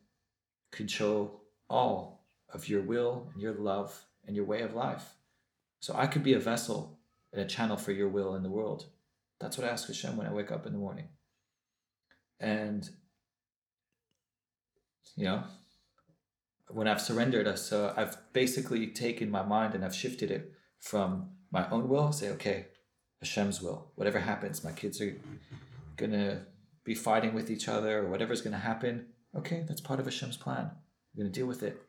could show all of your will and your love and your way of life. So I could be a vessel and a channel for your will in the world. That's what I ask Hashem when I wake up in the morning. And, you know, when I've surrendered, uh, so I've basically taken my mind and I've shifted it from my own will, say, okay, Hashem's will. Whatever happens, my kids are gonna be fighting with each other or whatever's gonna happen. Okay, that's part of Hashem's plan. I'm gonna deal with it.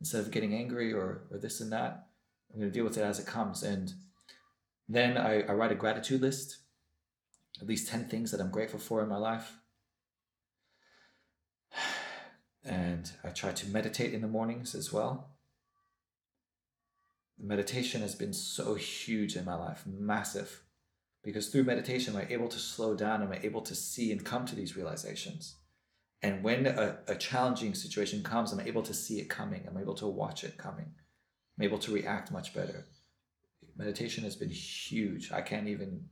Instead of getting angry or, or this and that, I'm gonna deal with it as it comes. And then I, I write a gratitude list, at least 10 things that I'm grateful for in my life. And I try to meditate in the mornings as well meditation has been so huge in my life, massive. Because through meditation, I'm able to slow down, I'm able to see and come to these realizations. And when a, a challenging situation comes, I'm able to see it coming, I'm able to watch it coming, I'm able to react much better. Meditation has been huge. I can't even,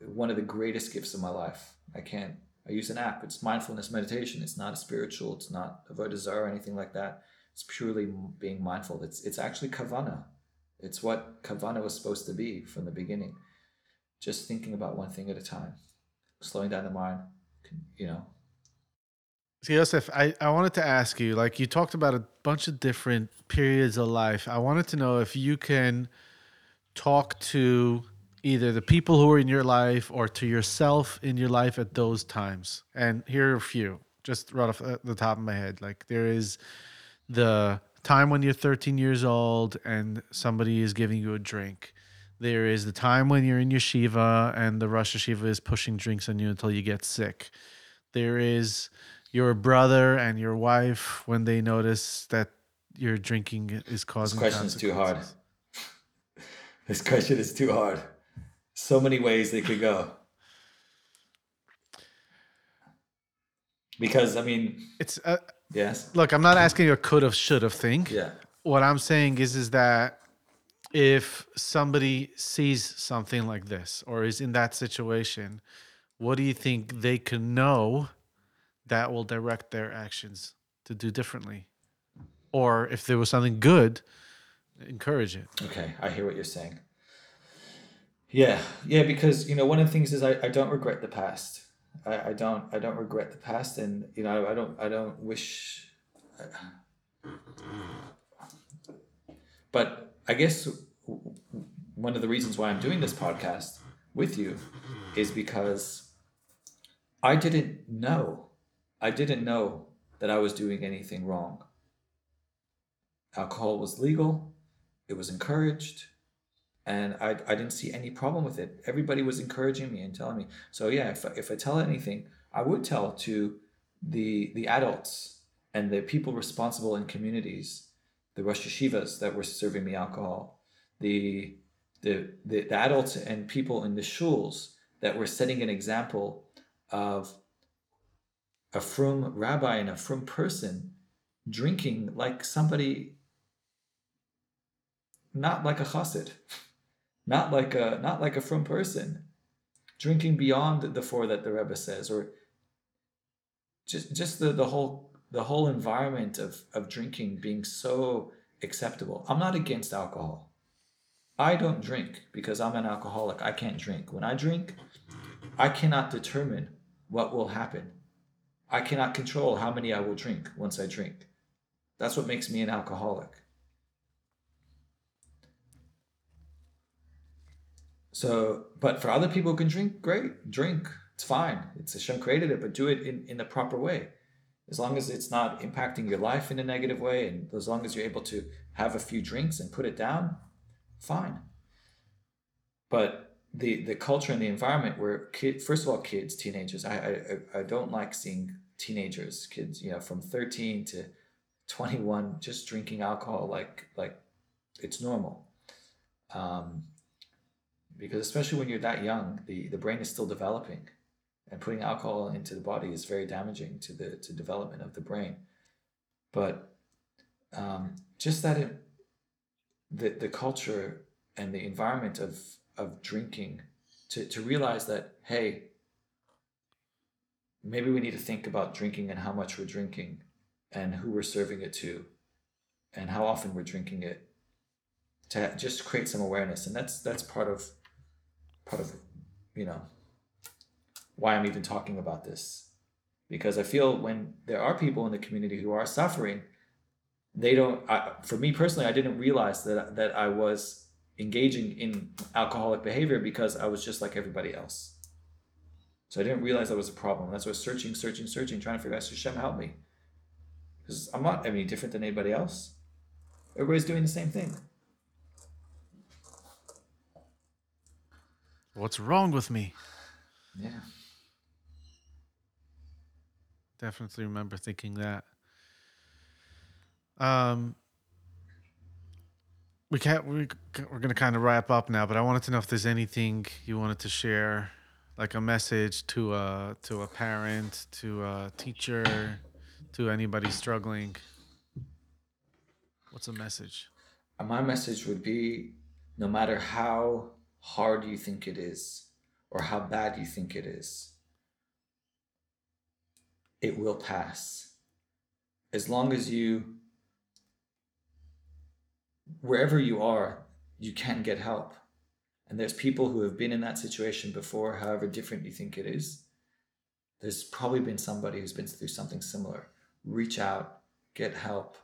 one of the greatest gifts of my life. I can't, I use an app. It's mindfulness meditation. It's not a spiritual, it's not a Avodah or anything like that. It's purely being mindful. It's, it's actually kavana it's what kavana was supposed to be from the beginning. Just thinking about one thing at a time, slowing down the mind, you know. So Joseph, I, I wanted to ask you, like you talked about a bunch of different periods of life. I wanted to know if you can talk to either the people who are in your life or to yourself in your life at those times. And here are a few, just right off uh, the top of my head. Like there is the time when you're 13 years old and somebody is giving you a drink. There is the time when you're in yeshiva and the Rosh Yeshiva is pushing drinks on you until you get sick. There is your brother and your wife when they notice that your drinking is causing. This question is too hard. this question is too hard. So many ways they could go. Because I mean, it's. Uh, Yes. Look, I'm not asking you a could have, should have thing. Yeah. What I'm saying is, is that if somebody sees something like this or is in that situation, what do you think they can know that will direct their actions to do differently? Or if there was something good, encourage it. Okay, I hear what you're saying. Yeah, yeah, because you know one of the things is I, I don't regret the past. I, I don't I don't regret the past, and you know I, don't I don't wish. But I guess one of the reasons why I'm doing this podcast with you is because I didn't know. I didn't know that I was doing anything wrong. Alcohol was legal, it was encouraged, and I, I didn't see any problem with it. Everybody was encouraging me and telling me. So yeah, if, if I tell anything, I would tell to the the adults and the people responsible in communities, the Rosh Yeshivas that were serving me alcohol, the the, the, the adults and people in the shuls that were setting an example of a frum rabbi and a frum person drinking like somebody not like a chassid not like a not like a frum person, drinking beyond the four that the Rebbe says, or just just the, the whole the whole environment of, of drinking being so acceptable. I'm not against alcohol. I don't drink because I'm an alcoholic. I can't drink. When I drink, I cannot determine what will happen. I cannot control how many I will drink once I drink. That's what makes me an alcoholic. So, but for other people who can drink, great, drink. It's fine. It's Hashem created it, but do it in, in the proper way. As long as it's not impacting your life in a negative way, and as long as you're able to have a few drinks and put it down, fine. But the the culture and the environment where kid, first of all, kids, teenagers, I, I I don't like seeing teenagers, kids, you know, from 13 to 21, just drinking alcohol like like it's normal. Um, because especially when you're that young, the, the brain is still developing, and putting alcohol into the body is very damaging to the to development of the brain. But um, just that it, the the culture and the environment of of drinking to, to realize that hey maybe we need to think about drinking and how much we're drinking and who we're serving it to and how often we're drinking it to just create some awareness and that's that's part of part of you know why I'm even talking about this. Because I feel when there are people in the community who are suffering they don't I, for me personally I didn't realize that that I was engaging in alcoholic behavior because I was just like everybody else. So I didn't realize that was a problem. That's why I was searching searching searching trying to figure out Hashem help me. Because I'm not any different than anybody else. Everybody's doing the same thing What's wrong with me? yeah Definitely remember thinking that. Um, we can't. We we're gonna kind of wrap up now, but I wanted to know if there's anything you wanted to share, like a message to a to a parent, to a teacher, to anybody struggling. What's a message? My message would be no matter how hard you think it is or how bad you think it is, it will pass. As long as you, wherever you are, you can get help. And there's people who have been in that situation before, however different you think it is. There's probably been somebody who's been through something similar. Reach out, get help.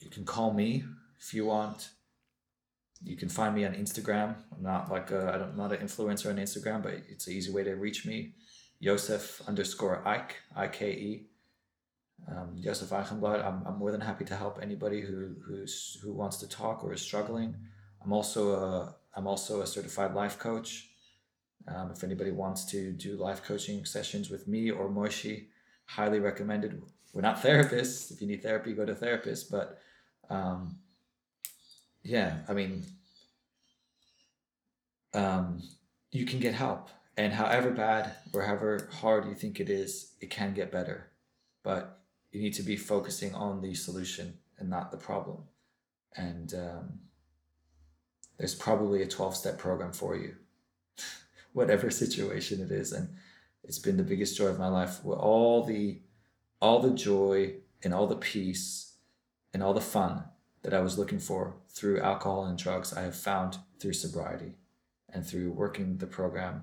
You can call me if you want. You can find me on Instagram. I'm not like I'm not an influencer on Instagram, but it's an easy way to reach me. Yosef underscore Ike, I K E. Um, Yosef Eichenblatt. I'm, I'm more than happy to help anybody who who's who wants to talk or is struggling. I'm also a I'm also a certified life coach. Um, if anybody wants to do life coaching sessions with me or Moishe, highly recommended. We're not therapists. If you need therapy, go to therapist. But um, yeah, I mean, um, you can get help. And however bad or however hard you think it is, it can get better. But you need to be focusing on the solution and not the problem. And um, there's probably a 12 step program for you, whatever situation it is. And it's been the biggest joy of my life. With all the, all the joy and all the peace and all the fun that I was looking for through alcohol and drugs, I have found through sobriety and through working the program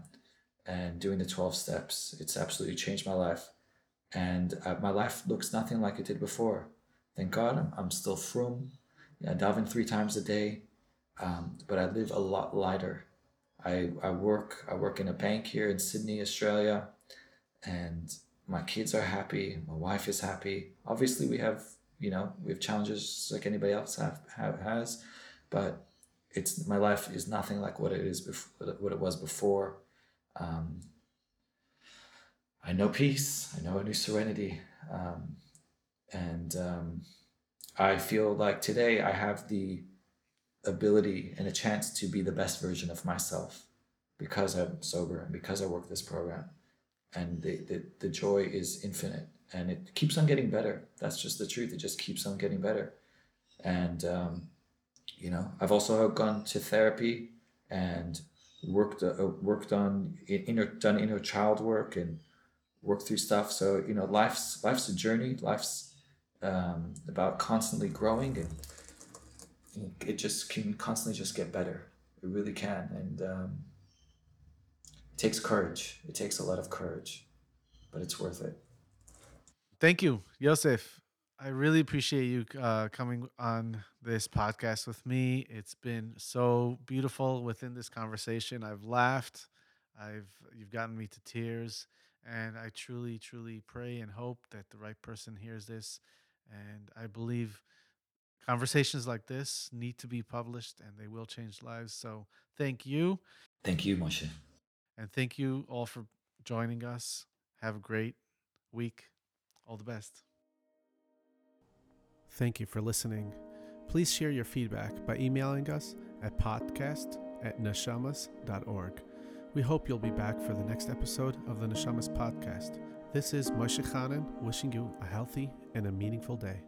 and doing the 12 steps. It's absolutely changed my life. And uh, my life looks nothing like it did before. Thank God I'm, still frum. I daven three times a day, um, but I live a lot lighter. I, I work I work in a bank here in Sydney, Australia, and my kids are happy. My wife is happy. Obviously, we have you know we have challenges like anybody else have, have has, but it's my life is nothing like what it is before, what it was before. Um, I know peace. I know a new serenity, um, and um, I feel like today I have the ability and a chance to be the best version of myself because I'm sober and because I work this program, and the the, the joy is infinite and it keeps on getting better. That's just the truth. It just keeps on getting better, and um, you know I've also gone to therapy and worked uh, worked on inner done inner child work and worked through stuff. So you know life's life's a journey. Life's um, about constantly growing and it just can constantly just get better. It really can, and um, it takes courage. It takes a lot of courage, but it's worth it. Thank you, Yosef. I really appreciate you uh, coming on this podcast with me. It's been so beautiful within this conversation. I've laughed. I've you've gotten me to tears, and I truly, truly pray and hope that the right person hears this. And I believe conversations like this need to be published, and they will change lives. So thank you, Thank you, Moshe. and thank you all for joining us. Have a great week. All the best. Thank you for listening. Please share your feedback by emailing us at podcast at neshamos.org. We hope you'll be back for the next episode of the Neshamos podcast. This is Moshe Khanan wishing you a healthy and a meaningful day.